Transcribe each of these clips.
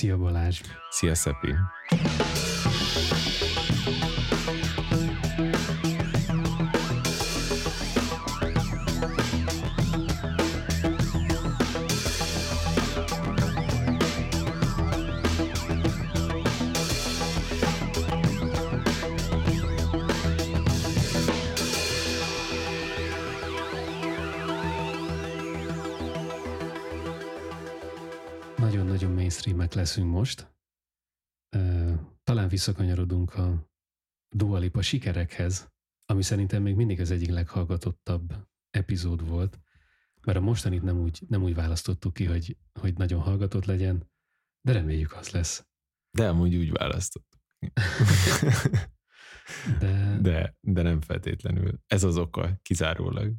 Szia Balázs! Szia Szepi! Leszünk most. Talán visszakanyarodunk a Dua Lipa sikerekhez, ami szerintem még mindig az egyik leghallgatottabb epizód volt, mert a mostanit nem úgy, nem úgy választottuk ki, hogy, hogy nagyon hallgatott legyen, de reméljük az lesz. De amúgy úgy választottuk. De, De, de nem feltétlenül. Ez az oka, kizárólag.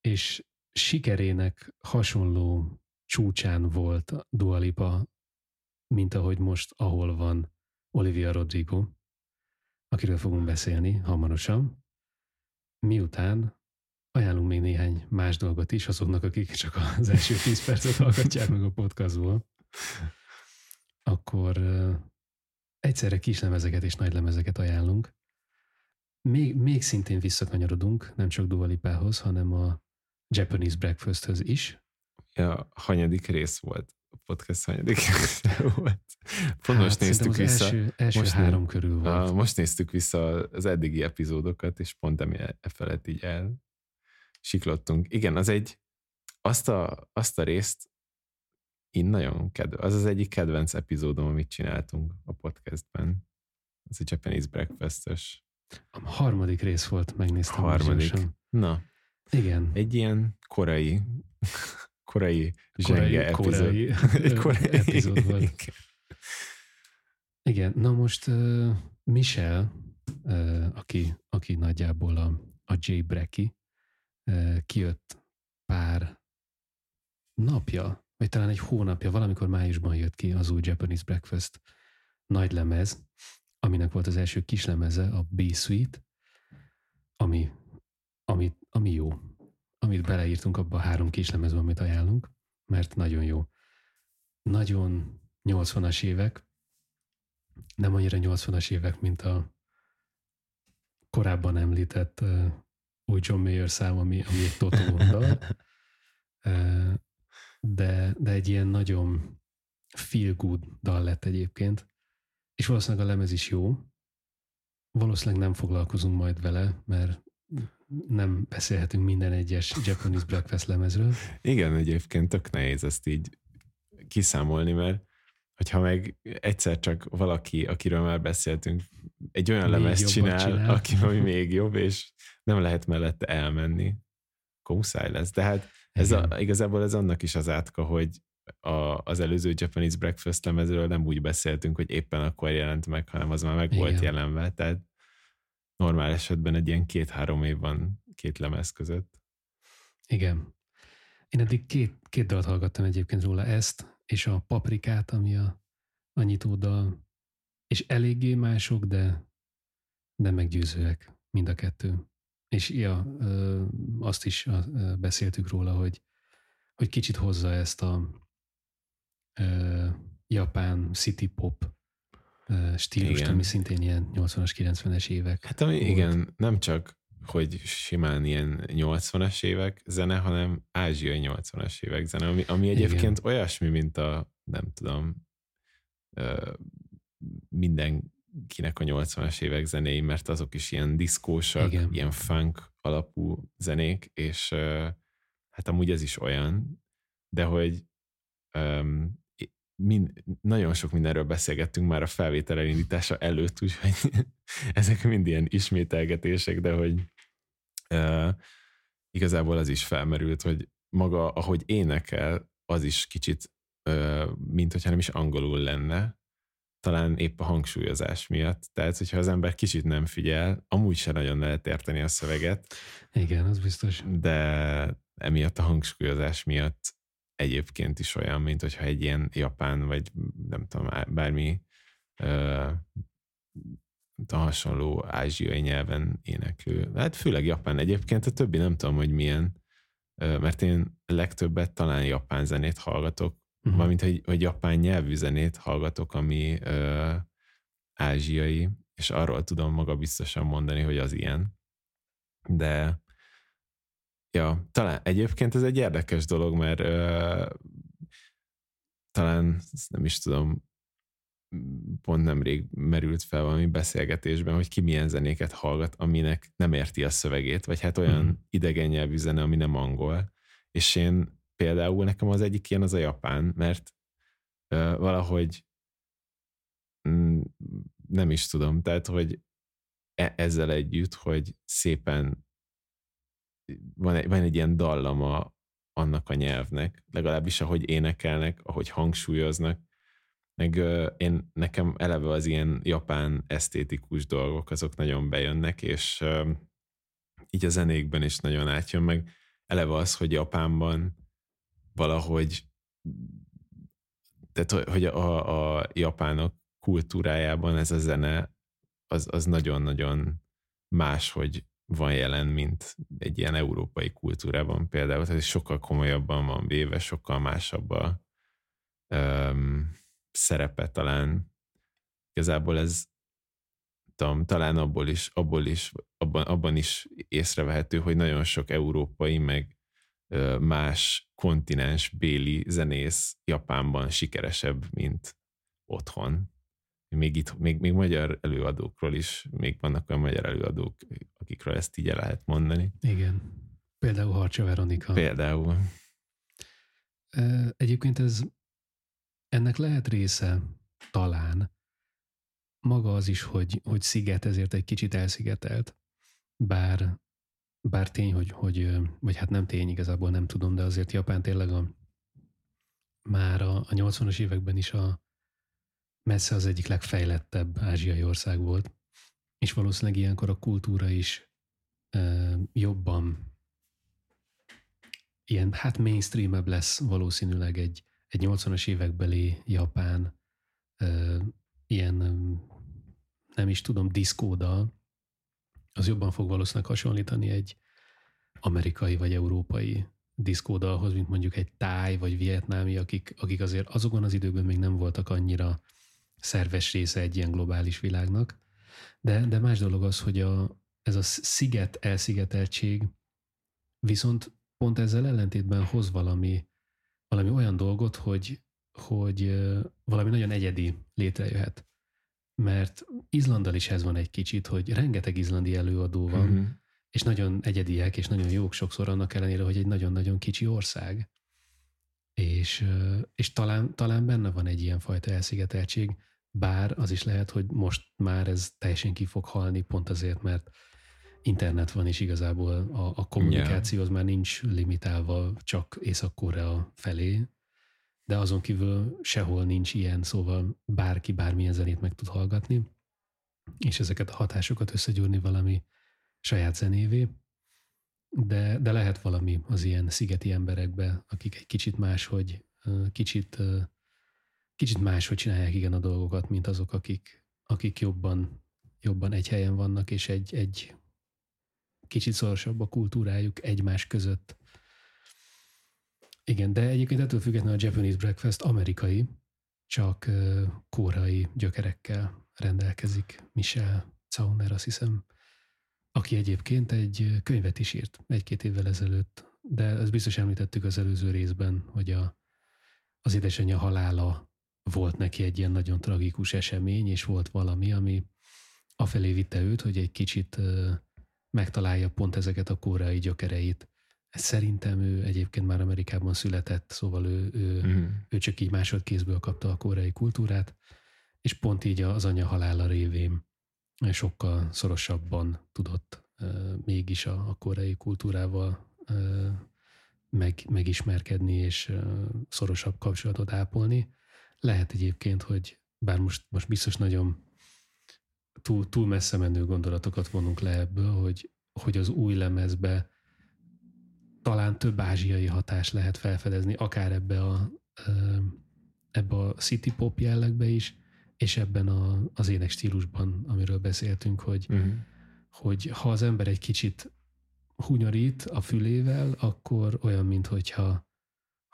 és sikerének hasonló csúcsán volt a Dua Lipa, mint ahogy most, ahol van Olivia Rodrigo, akiről fogunk beszélni hamarosan. Miután ajánlunk még néhány más dolgot is azoknak, akik csak az első 10 percet hallgatják meg a podcastból, akkor egyszerre kis lemezeket és nagy lemezeket ajánlunk. Még, még szintén visszakanyarodunk, nem csak Dua Lipához, hanem a Japanese Breakfasthöz is. Ja, hanyadik rész volt. A podcast hanyadik volt. Pont most Hát, szerintem néztük vissza. Első, első most három körül volt. A, most néztük vissza az eddigi epizódokat, és pont emi e felett így el siklottunk. Igen, az egy, azt a, azt a részt én nagyon kedv, az az egyik kedvenc epizódom, amit csináltunk a podcastben. Az a Japanese Breakfast-ös A harmadik rész volt, megnéztem. most harmadik. Na, Igen. egy ilyen korai, korai Korai- zsenge epizód. korai, egy korai epizód volt. Igen. Igen, na most uh, Michel, uh, aki, aki nagyjából a, a Jay Brecky, uh, kijött pár napja, vagy talán egy hónapja, valamikor májusban jött ki az új Japanese Breakfast nagy lemez, aminek volt az első kis lemeze, a B-Suite, ami, ami, ami jó. Amit beleírtunk abba a három kis lemezbe, amit ajánlunk, mert nagyon jó. Nagyon 80-as évek, nem annyira 80-as évek, mint a korábban említett uh, új John Mayer szám, ami, ami egy dal, de, de egy ilyen nagyon feel good dal lett egyébként, és valószínűleg a lemez is jó. Valószínűleg nem foglalkozunk majd vele, mert nem beszélhetünk minden egyes Japanese Breakfast lemezről. Igen, egyébként tök nehéz ezt így kiszámolni, mert hogyha meg egyszer csak valaki, akiről már beszéltünk, egy olyan Még lemezt csinál, csinál. csinál, aki ami még jobb, és nem lehet mellette elmenni, akkor muszáj lesz. De hát ez Igen. a, igazából ez annak is az átka, hogy a, az előző Japanese Breakfast lemezről nem úgy beszéltünk, hogy éppen akkor jelent meg, hanem az már meg Igen. volt jelenve. Tehát normál esetben egy ilyen két-három év van két lemez között. Igen. Én eddig két, két dalt hallgattam egyébként róla, ezt és a Paprikát, ami a, a nyitódal, és eléggé mások, de, de meggyőzőek mind a kettő. És ja, azt is beszéltük róla, hogy, hogy kicsit hozza ezt a ö, japán city pop stílust, Igen. ami szintén ilyen 80-as, 90-es évek. Hát ami volt. igen, nem csak, hogy simán ilyen 80-as évek zene, hanem ázsiai 80-as évek zene, ami, ami egyébként olyasmi, mint a, nem tudom, mindenkinek a 80-as évek zenéi, mert azok is ilyen diszkósak, Igen. ilyen funk alapú zenék, és hát amúgy ez is olyan, de hogy mind, nagyon sok mindenről beszélgettünk már a felvétel elindítása előtt, úgyhogy ezek mind ilyen ismételgetések, de hogy uh, igazából az is felmerült, hogy maga, ahogy énekel, az is kicsit, uh, mint hogyha nem is angolul lenne, talán épp a hangsúlyozás miatt. Tehát, hogyha az ember kicsit nem figyel, amúgy se nagyon lehet érteni a szöveget, Igen, az biztos. de emiatt a hangsúlyozás miatt egyébként is olyan, mint hogyha egy ilyen japán, vagy nem tudom, bármi ö, a hasonló ázsiai nyelven éneklő. Hát főleg japán egyébként, a többi nem tudom, hogy milyen, ö, mert én legtöbbet talán japán zenét hallgatok, uh-huh. valamint, hogy, hogy japán nyelvű zenét hallgatok, ami ö, ázsiai, és arról tudom maga biztosan mondani, hogy az ilyen. De ja, talán egyébként ez egy érdekes dolog, mert ö, talán nem is tudom, pont nemrég merült fel valami beszélgetésben, hogy ki milyen zenéket hallgat, aminek nem érti a szövegét, vagy hát olyan mm. idegen nyelvű zene, ami nem angol. És én például nekem az egyik ilyen az a japán, mert uh, valahogy mm, nem is tudom, tehát, hogy e- ezzel együtt, hogy szépen van egy, van egy ilyen dallama annak a nyelvnek, legalábbis ahogy énekelnek, ahogy hangsúlyoznak, meg én nekem eleve az ilyen japán esztétikus dolgok, azok nagyon bejönnek, és így a zenékben is nagyon átjön meg. Eleve az, hogy Japánban valahogy tehát, hogy a, a japánok kultúrájában ez a zene az, az nagyon-nagyon más, hogy van jelen, mint egy ilyen európai kultúrában például, tehát sokkal komolyabban van véve, sokkal másabb a um, szerepe talán. Igazából ez tudom, talán abból is, abból is abban, abban is észrevehető, hogy nagyon sok európai, meg más kontinens béli zenész Japánban sikeresebb, mint otthon. Még itt, még, még magyar előadókról is, még vannak olyan magyar előadók, akikről ezt így el lehet mondani. Igen. Például Harcsa Veronika. Például. Egyébként ez ennek lehet része talán maga az is, hogy, hogy sziget ezért egy kicsit elszigetelt. Bár, bár tény, hogy, hogy, vagy hát nem tény, igazából nem tudom, de azért Japán tényleg a, már a, a 80-as években is a messze az egyik legfejlettebb ázsiai ország volt, és valószínűleg ilyenkor a kultúra is e, jobban ilyen, hát mainstreamebb lesz valószínűleg egy, egy 80-as évekbeli japán ö, ilyen nem is tudom, diszkódal, az jobban fog valószínűleg hasonlítani egy amerikai vagy európai diszkódalhoz, mint mondjuk egy táj vagy vietnámi, akik, akik azért azokon az időkben még nem voltak annyira szerves része egy ilyen globális világnak. De, de más dolog az, hogy a, ez a sziget elszigeteltség viszont pont ezzel ellentétben hoz valami valami olyan dolgot, hogy, hogy valami nagyon egyedi létrejöhet. Mert Izlandal is ez van egy kicsit, hogy rengeteg izlandi előadó van, mm-hmm. és nagyon egyediek, és nagyon jók sokszor annak ellenére, hogy egy nagyon-nagyon kicsi ország. És, és talán, talán benne van egy ilyen fajta elszigeteltség, bár az is lehet, hogy most már ez teljesen ki fog halni, pont azért, mert internet van, és igazából a, a kommunikáció az már nincs limitálva csak Észak-Korea felé, de azon kívül sehol nincs ilyen, szóval bárki bármilyen zenét meg tud hallgatni, és ezeket a hatásokat összegyúrni valami saját zenévé, de, de lehet valami az ilyen szigeti emberekbe, akik egy kicsit máshogy, kicsit, kicsit máshogy csinálják igen a dolgokat, mint azok, akik, akik jobban, jobban egy helyen vannak, és egy, egy kicsit szorosabb a kultúrájuk egymás között. Igen, de egyébként ettől függetlenül a Japanese Breakfast amerikai, csak kórai gyökerekkel rendelkezik. Michel Zauner, azt hiszem, aki egyébként egy könyvet is írt egy-két évvel ezelőtt, de ezt biztos említettük az előző részben, hogy a, az édesanyja halála volt neki egy ilyen nagyon tragikus esemény, és volt valami, ami afelé vitte őt, hogy egy kicsit megtalálja pont ezeket a koreai gyökereit. Szerintem ő egyébként már Amerikában született, szóval ő, ő, mm. ő csak így másodkézből kapta a koreai kultúrát, és pont így az anya halála révén sokkal szorosabban tudott uh, mégis a, a koreai kultúrával uh, meg, megismerkedni és uh, szorosabb kapcsolatot ápolni. Lehet egyébként, hogy bár most, most biztos nagyon túl, túl messze menő gondolatokat vonunk le ebből, hogy, hogy az új lemezbe talán több ázsiai hatás lehet felfedezni, akár ebbe a, ebbe a city pop jellegbe is, és ebben a, az ének stílusban, amiről beszéltünk, hogy, uh-huh. hogy ha az ember egy kicsit hunyorít a fülével, akkor olyan, mint hogyha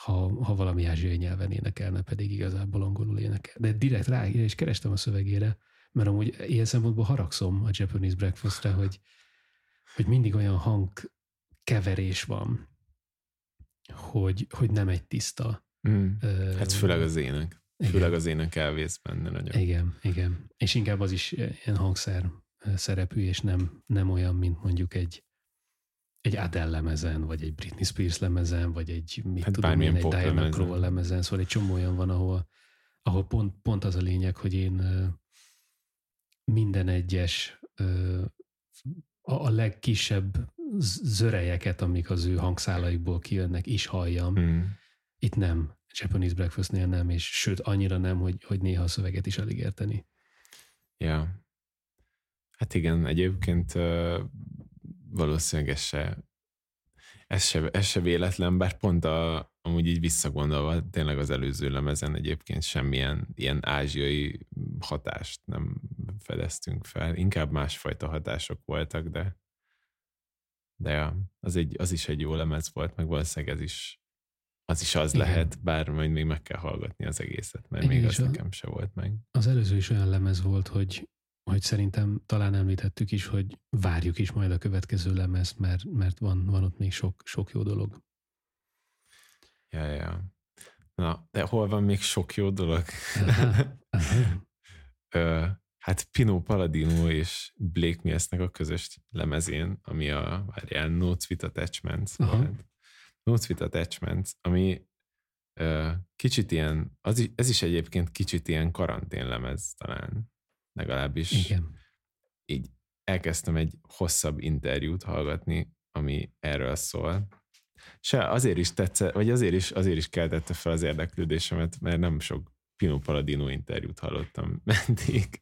ha, ha valami ázsiai nyelven énekelne, pedig igazából angolul énekel. De direkt rá és kerestem a szövegére, mert amúgy ilyen szempontból haragszom a Japanese Breakfastre, hogy, hogy mindig olyan hang keverés van, hogy, hogy nem egy tiszta. Mm. Hát főleg az ének. Igen. Főleg az ének elvész benne nagyon. Igen, igen. És inkább az is ilyen hangszer szerepű, és nem, nem olyan, mint mondjuk egy egy Adele lemezen, vagy egy Britney Spears lemezen, vagy egy, mit hát tudom én, egy Diana Kroll lemezen, szóval egy csomó olyan van, ahol, ahol pont, pont az a lényeg, hogy én minden egyes a, a legkisebb zörejeket, amik az ő hangszálaikból kijönnek, is halljam. Mm. Itt nem. Japanese Breakfastnél nem, és sőt, annyira nem, hogy, hogy néha a szöveget is alig érteni. Ja. Hát igen, egyébként valószínűleg ez se, ez se, ez se véletlen, bár pont a, amúgy így visszagondolva, tényleg az előző lemezen egyébként semmilyen ilyen ázsiai hatást nem fedeztünk fel. Inkább másfajta hatások voltak, de de az, egy, az is egy jó lemez volt, meg valószínűleg ez is az is az Igen. lehet, bár majd még meg kell hallgatni az egészet, mert Igen, még az a, nekem se volt meg. Az előző is olyan lemez volt, hogy hogy szerintem talán említettük is, hogy várjuk is majd a következő lemezt, mert, mert van, van ott még sok, sok jó dolog. Ja, ja. Na, de hol van még sok jó dolog? Ö, hát Pino Palladino és Blake Millsnek a közös lemezén, ami a várjál, Notes with Attachments volt. Notes with Attachments, ami ö, kicsit ilyen, az, ez is egyébként kicsit ilyen karanténlemez talán legalábbis. Igen. Így elkezdtem egy hosszabb interjút hallgatni, ami erről szól. Se azért is tetszett, vagy azért is, azért is keltette fel az érdeklődésemet, mert nem sok Pino Palladino interjút hallottam eddig.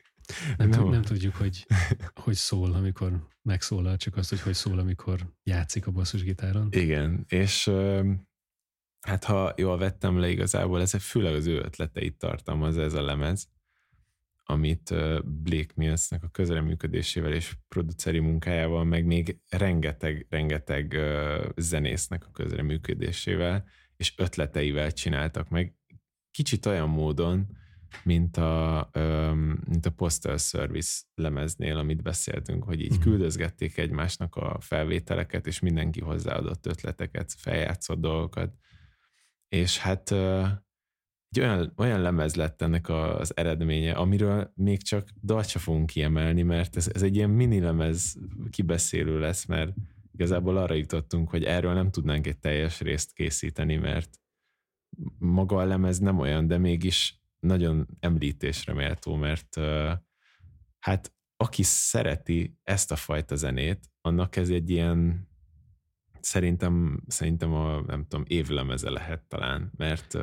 Nem, nem, nem tudjuk, hogy hogy szól, amikor megszólal, csak azt, hogy hogy szól, amikor játszik a basszusgitáron. Igen, és hát ha jól vettem le igazából, ez főleg az ő ötleteit tartalmaz ez a lemez, amit Blake Millsnek a közreműködésével és produceri munkájával, meg még rengeteg-rengeteg zenésznek a közreműködésével és ötleteivel csináltak meg. Kicsit olyan módon, mint a, mint a Postal Service lemeznél, amit beszéltünk, hogy így mhm. küldözgették egymásnak a felvételeket, és mindenki hozzáadott ötleteket, feljátszott dolgokat. És hát egy olyan, olyan lemez lett ennek az eredménye, amiről még csak dalt fogunk kiemelni, mert ez, ez egy ilyen mini lemez kibeszélő lesz, mert igazából arra jutottunk, hogy erről nem tudnánk egy teljes részt készíteni, mert maga a lemez nem olyan, de mégis nagyon említésre méltó, mert hát aki szereti ezt a fajta zenét, annak ez egy ilyen szerintem, szerintem a nem tudom, évlemeze lehet talán, mert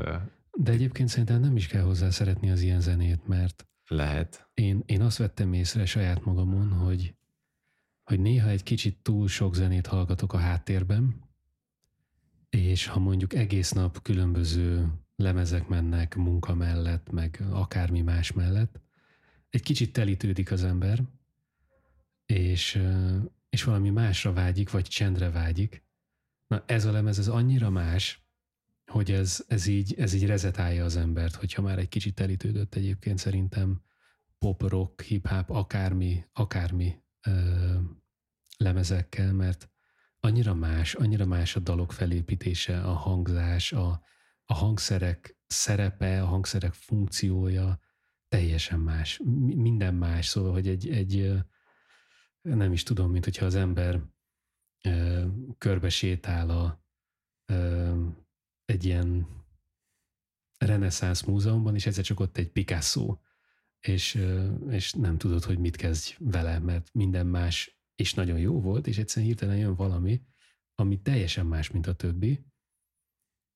de egyébként szerintem nem is kell hozzá szeretni az ilyen zenét, mert lehet. Én, én azt vettem észre saját magamon, hogy, hogy néha egy kicsit túl sok zenét hallgatok a háttérben, és ha mondjuk egész nap különböző lemezek mennek munka mellett, meg akármi más mellett, egy kicsit telítődik az ember, és, és valami másra vágyik, vagy csendre vágyik. Na ez a lemez, ez annyira más, hogy ez, ez, így, ez így rezetálja az embert, hogyha már egy kicsit elítődött egyébként szerintem pop, rock, hip-hop, akármi, akármi ö, lemezekkel, mert annyira más, annyira más a dalok felépítése, a hangzás, a, a hangszerek szerepe, a hangszerek funkciója teljesen más. Minden más, szóval, hogy egy, egy nem is tudom, mint hogyha az ember ö, körbe sétál a ö, egy ilyen reneszánsz múzeumban, és egyszer csak ott egy Picasso, és, és nem tudod, hogy mit kezdj vele, mert minden más és nagyon jó volt, és egyszerűen hirtelen jön valami, ami teljesen más, mint a többi,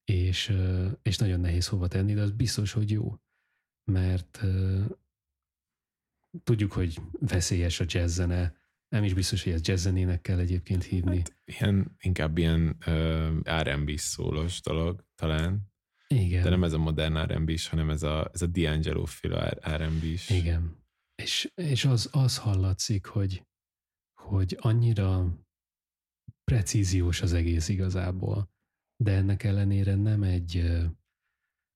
és, és nagyon nehéz hova tenni, de az biztos, hogy jó. Mert tudjuk, hogy veszélyes a jazzzene, nem is biztos, hogy ezt jazzzenének kell egyébként hívni. Hát, ilyen, inkább ilyen uh, R&B szólós dolog talán. Igen. De nem ez a modern R&B is, hanem ez a, ez a D'Angelo féle R&B is. Igen. És, és az, az hallatszik, hogy, hogy annyira precíziós az egész igazából. de ennek ellenére nem egy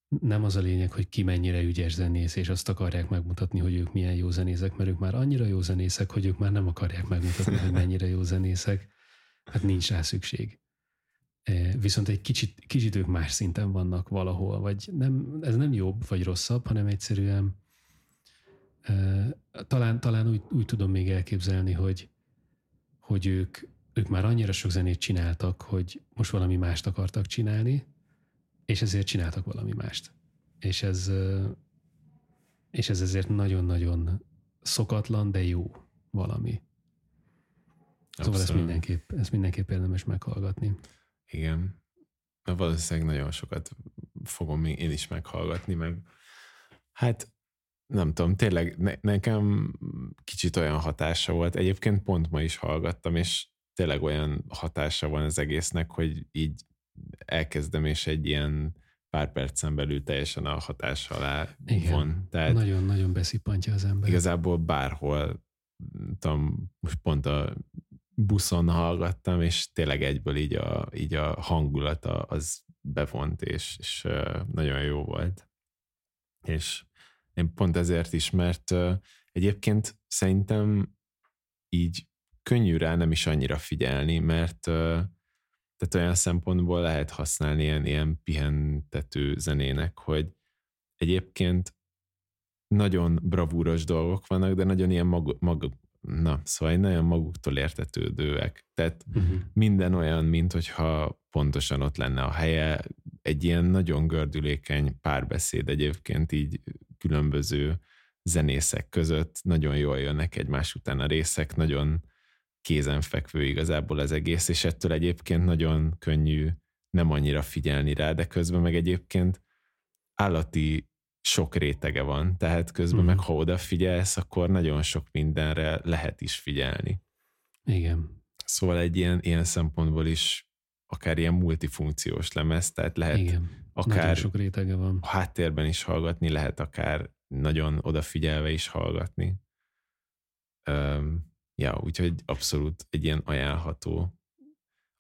nem az a lényeg, hogy ki mennyire ügyes zenész, és azt akarják megmutatni, hogy ők milyen jó zenészek, mert ők már annyira jó zenészek, hogy ők már nem akarják megmutatni, hogy mennyire jó zenészek. Hát nincs rá szükség. Viszont egy kicsit, kicsit ők más szinten vannak valahol, vagy nem, ez nem jobb vagy rosszabb, hanem egyszerűen talán, talán úgy, úgy tudom még elképzelni, hogy, hogy ők, ők már annyira sok zenét csináltak, hogy most valami mást akartak csinálni, és ezért csináltak valami mást. És ez, és ez ezért nagyon-nagyon szokatlan, de jó valami. Szóval ezt mindenképp, ezt mindenképp érdemes meghallgatni. Igen. Na, valószínűleg nagyon sokat fogom még én is meghallgatni, meg hát nem tudom, tényleg ne, nekem kicsit olyan hatása volt. Egyébként pont ma is hallgattam, és tényleg olyan hatása van az egésznek, hogy így elkezdem, és egy ilyen pár percen belül teljesen a hatás alá Igen, von. Tehát nagyon-nagyon beszippantja az ember. Igazából bárhol, tudom, most pont a buszon hallgattam, és tényleg egyből így a, így a hangulata az bevont, és, és nagyon jó volt. És én pont ezért is, mert egyébként szerintem így könnyű rá nem is annyira figyelni, mert tehát olyan szempontból lehet használni ilyen, ilyen pihentető zenének, hogy egyébként nagyon bravúros dolgok vannak, de nagyon ilyen mag, mag, na, szóval nagyon maguktól értetődőek. Tehát uh-huh. minden olyan, mint hogyha pontosan ott lenne a helye, egy ilyen nagyon gördülékeny párbeszéd egyébként így különböző zenészek között, nagyon jól jönnek egymás után a részek, nagyon kézenfekvő igazából az egész, és ettől egyébként nagyon könnyű nem annyira figyelni rá, de közben meg egyébként állati sok rétege van, tehát közben uh-huh. meg ha odafigyelsz, akkor nagyon sok mindenre lehet is figyelni. Igen. Szóval egy ilyen, ilyen szempontból is akár ilyen multifunkciós lemez, tehát lehet Igen. akár nagyon sok rétege van. a háttérben is hallgatni, lehet akár nagyon odafigyelve is hallgatni. Um, ja, úgyhogy abszolút egy ilyen ajánlható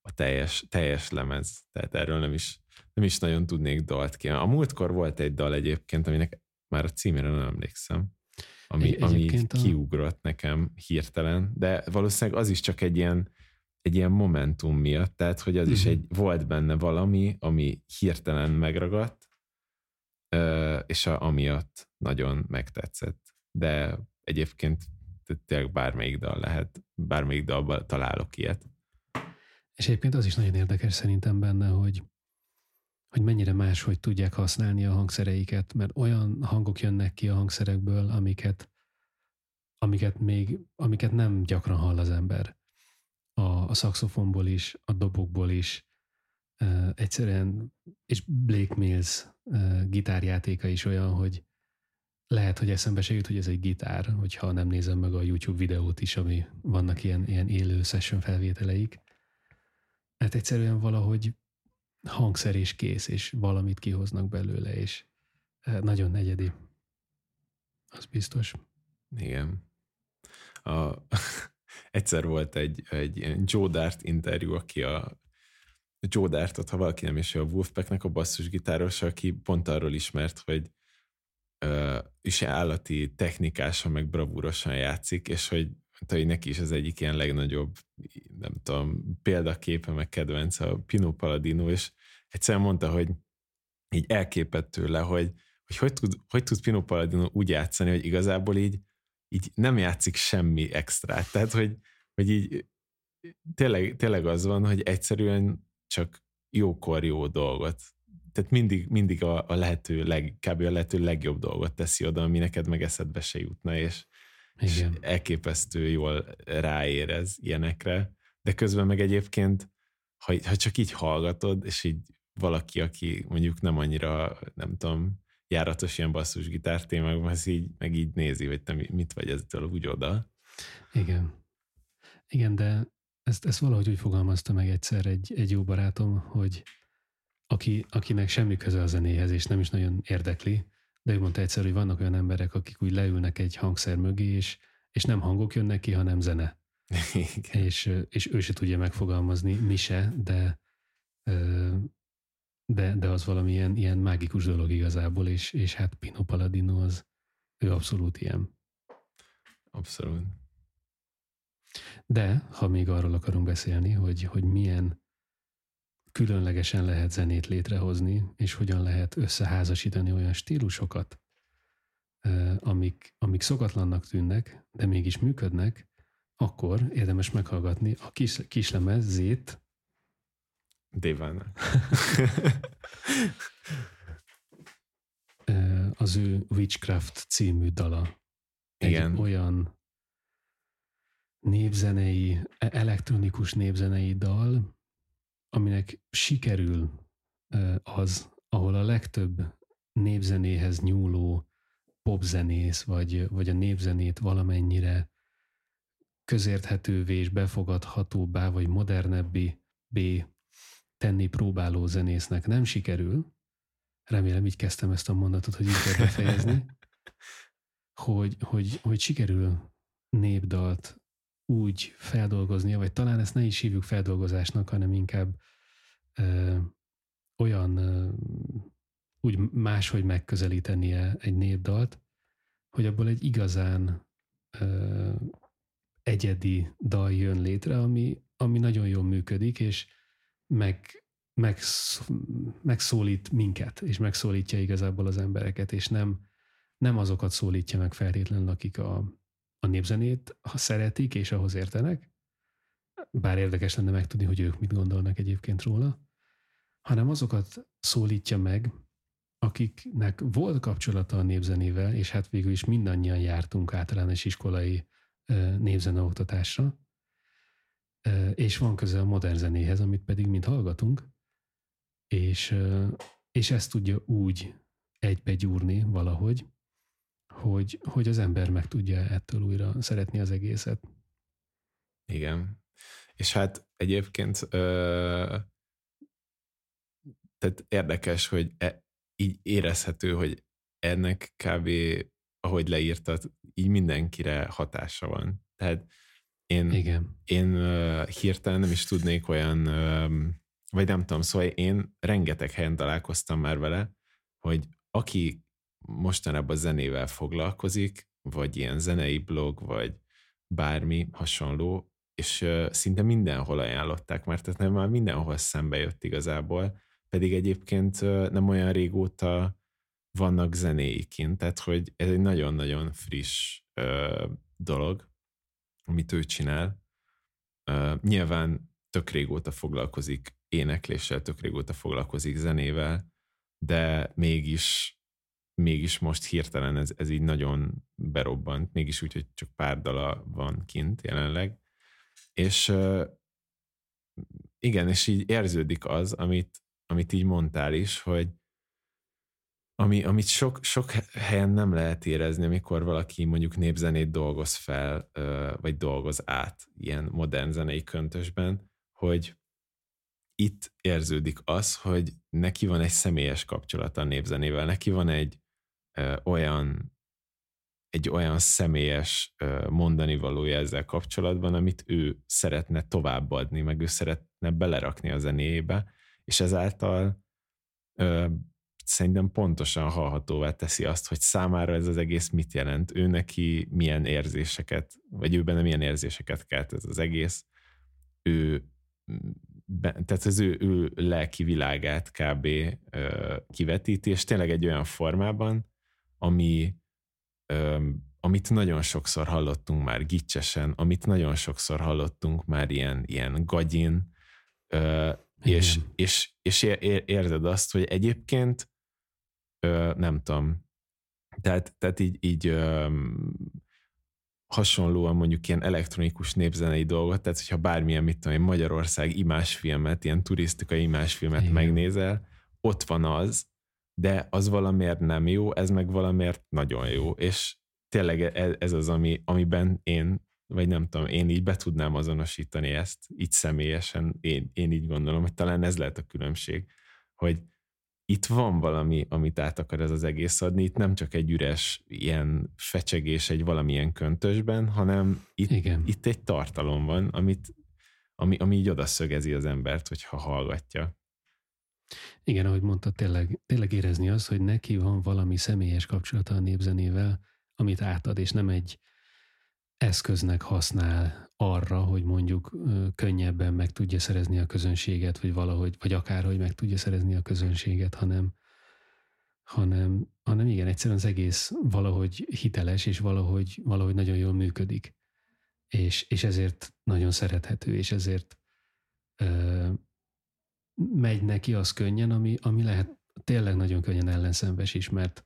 a teljes, teljes lemez. Tehát erről nem is, nem is nagyon tudnék dalt ki. A múltkor volt egy dal egyébként, aminek már a címére nem emlékszem, ami, egy, ami így a... kiugrott nekem hirtelen, de valószínűleg az is csak egy ilyen, egy ilyen momentum miatt, tehát hogy az uh-huh. is mhm. egy, volt benne valami, ami hirtelen megragadt, és a, amiatt nagyon megtetszett. De egyébként tényleg bármelyik dal lehet, bármelyik dalban találok ilyet. És egyébként az is nagyon érdekes szerintem benne, hogy, hogy mennyire máshogy tudják használni a hangszereiket, mert olyan hangok jönnek ki a hangszerekből, amiket, amiket még, amiket nem gyakran hall az ember. A, a szaxofonból is, a dobokból is, uh, egyszerűen, és Blake Mills uh, gitárjátéka is olyan, hogy lehet, hogy eszembe se jut, hogy ez egy gitár, hogyha nem nézem meg a YouTube videót is, ami vannak ilyen, ilyen élő session felvételeik. Hát egyszerűen valahogy hangszer és kész, és valamit kihoznak belőle, és e, nagyon negyedi. Az biztos. Igen. A, egyszer volt egy, egy Joe Dart interjú, aki a Joe Dartot, ha valaki nem is a Wolfpacknek a basszusgitáros, aki pont arról ismert, hogy is állati technikásan, meg bravúrosan játszik, és hogy, hogy neki is az egyik ilyen legnagyobb, nem tudom, példaképe, meg kedvenc a Pino Palladino, és egyszerűen mondta, hogy így elképett tőle, hogy hogy, hogy, tud, hogy tud Pino Palladino úgy játszani, hogy igazából így, így nem játszik semmi extrát. Tehát, hogy, hogy így tényleg, tényleg az van, hogy egyszerűen csak jókor jó dolgot tehát mindig, mindig a, a lehető leg, kb. a lehető legjobb dolgot teszi oda, ami neked meg eszedbe se jutna, és, és elképesztő jól ráérez ilyenekre, de közben meg egyébként, ha, ha csak így hallgatod, és így valaki, aki mondjuk nem annyira, nem tudom, járatos ilyen basszusgitár témákban, az így, meg így nézi, hogy te mit vagy ezzel úgy oda. Igen. Igen, de ezt, ezt valahogy úgy fogalmazta meg egyszer egy, egy jó barátom, hogy aki, akinek semmi köze a zenéhez, és nem is nagyon érdekli, de ő mondta egyszer, hogy vannak olyan emberek, akik úgy leülnek egy hangszer mögé, és, és nem hangok jönnek ki, hanem zene. És, és ő se tudja megfogalmazni, mi se, de de, de az valamilyen ilyen mágikus dolog igazából, és, és hát Pino Palladino az, ő abszolút ilyen. Abszolút. De, ha még arról akarunk beszélni, hogy, hogy milyen különlegesen lehet zenét létrehozni, és hogyan lehet összeházasítani olyan stílusokat, amik, amik szokatlannak tűnnek, de mégis működnek, akkor érdemes meghallgatni a kis, kislemez zét. Dévának. az ő Witchcraft című dala. Igen. Egy olyan népzenei, e- elektronikus népzenei dal, aminek sikerül az, ahol a legtöbb népzenéhez nyúló popzenész, vagy, vagy a népzenét valamennyire közérthetővé és befogadhatóbbá, vagy modernebbé tenni próbáló zenésznek nem sikerül, remélem így kezdtem ezt a mondatot, hogy így kell befejezni, hogy, hogy, hogy sikerül népdalt úgy feldolgoznia, vagy talán ezt ne is hívjuk feldolgozásnak, hanem inkább ö, olyan ö, úgy máshogy megközelítenie egy népdalt, hogy abból egy igazán ö, egyedi dal jön létre, ami, ami nagyon jól működik, és meg, meg, megszólít minket, és megszólítja igazából az embereket, és nem, nem azokat szólítja meg feltétlenül, akik a, a népzenét ha szeretik, és ahhoz értenek, bár érdekes lenne megtudni, hogy ők mit gondolnak egyébként róla, hanem azokat szólítja meg, akiknek volt kapcsolata a népzenével, és hát végül is mindannyian jártunk általános iskolai népzeneoktatásra, és van köze a modern zenéhez, amit pedig mind hallgatunk, és, és ezt tudja úgy egybegyúrni valahogy, hogy, hogy az ember meg tudja ettől újra szeretni az egészet. Igen. És hát egyébként ö, tehát érdekes, hogy e, így érezhető, hogy ennek kb. ahogy leírtad, így mindenkire hatása van. Tehát én, Igen. én uh, hirtelen nem is tudnék olyan, uh, vagy nem tudom, szóval én rengeteg helyen találkoztam már vele, hogy aki mostanában zenével foglalkozik, vagy ilyen zenei blog, vagy bármi hasonló, és szinte mindenhol ajánlották, mert tehát nem már mindenhol szembe jött igazából, pedig egyébként nem olyan régóta vannak zenéikint, tehát hogy ez egy nagyon-nagyon friss uh, dolog, amit ő csinál. Uh, nyilván tök régóta foglalkozik énekléssel, tök régóta foglalkozik zenével, de mégis, mégis most hirtelen ez, ez így nagyon berobbant, mégis úgy, hogy csak pár dala van kint jelenleg. És igen, és így érződik az, amit, amit így mondtál is, hogy ami, amit sok, sok helyen nem lehet érezni, amikor valaki mondjuk népzenét dolgoz fel, vagy dolgoz át ilyen modern zenei köntösben, hogy itt érződik az, hogy neki van egy személyes kapcsolata a népzenével, neki van egy olyan egy olyan személyes mondani valója ezzel kapcsolatban, amit ő szeretne továbbadni, meg ő szeretne belerakni a zenéjébe, és ezáltal ö, szerintem pontosan hallhatóvá teszi azt, hogy számára ez az egész mit jelent, ő neki milyen érzéseket, vagy ő benne milyen érzéseket kelt ez az egész, ő tehát az ő, ő lelki világát kb. Ö, kivetíti, és tényleg egy olyan formában, ami ö, amit nagyon sokszor hallottunk már gicsesen, amit nagyon sokszor hallottunk már ilyen, ilyen gagyin, ö, és, és, és érzed azt, hogy egyébként ö, nem tudom, tehát, tehát így, így ö, hasonlóan mondjuk ilyen elektronikus népzenei dolgot, tehát hogyha bármilyen, mit tudom én, Magyarország imásfilmet, ilyen turisztikai imásfilmet Igen. megnézel, ott van az, de az valamiért nem jó, ez meg valamiért nagyon jó, és tényleg ez, ez az, ami, amiben én, vagy nem tudom, én így be tudnám azonosítani ezt, így személyesen, én, én így gondolom, hogy talán ez lehet a különbség, hogy itt van valami, amit át akar ez az egész adni, itt nem csak egy üres ilyen fecsegés egy valamilyen köntösben, hanem itt, Igen. itt egy tartalom van, amit, ami, ami így odaszögezi az embert, hogyha hallgatja. Igen, ahogy mondta, tényleg, tényleg érezni azt, hogy neki van valami személyes kapcsolata a népzenével, amit átad, és nem egy eszköznek használ arra, hogy mondjuk könnyebben meg tudja szerezni a közönséget, vagy valahogy, vagy akárhogy meg tudja szerezni a közönséget, hanem, hanem, hanem igen, egyszerűen az egész valahogy hiteles, és valahogy, valahogy nagyon jól működik. És, és ezért nagyon szerethető, és ezért megy neki az könnyen, ami, ami lehet tényleg nagyon könnyen ellenszembes is, mert,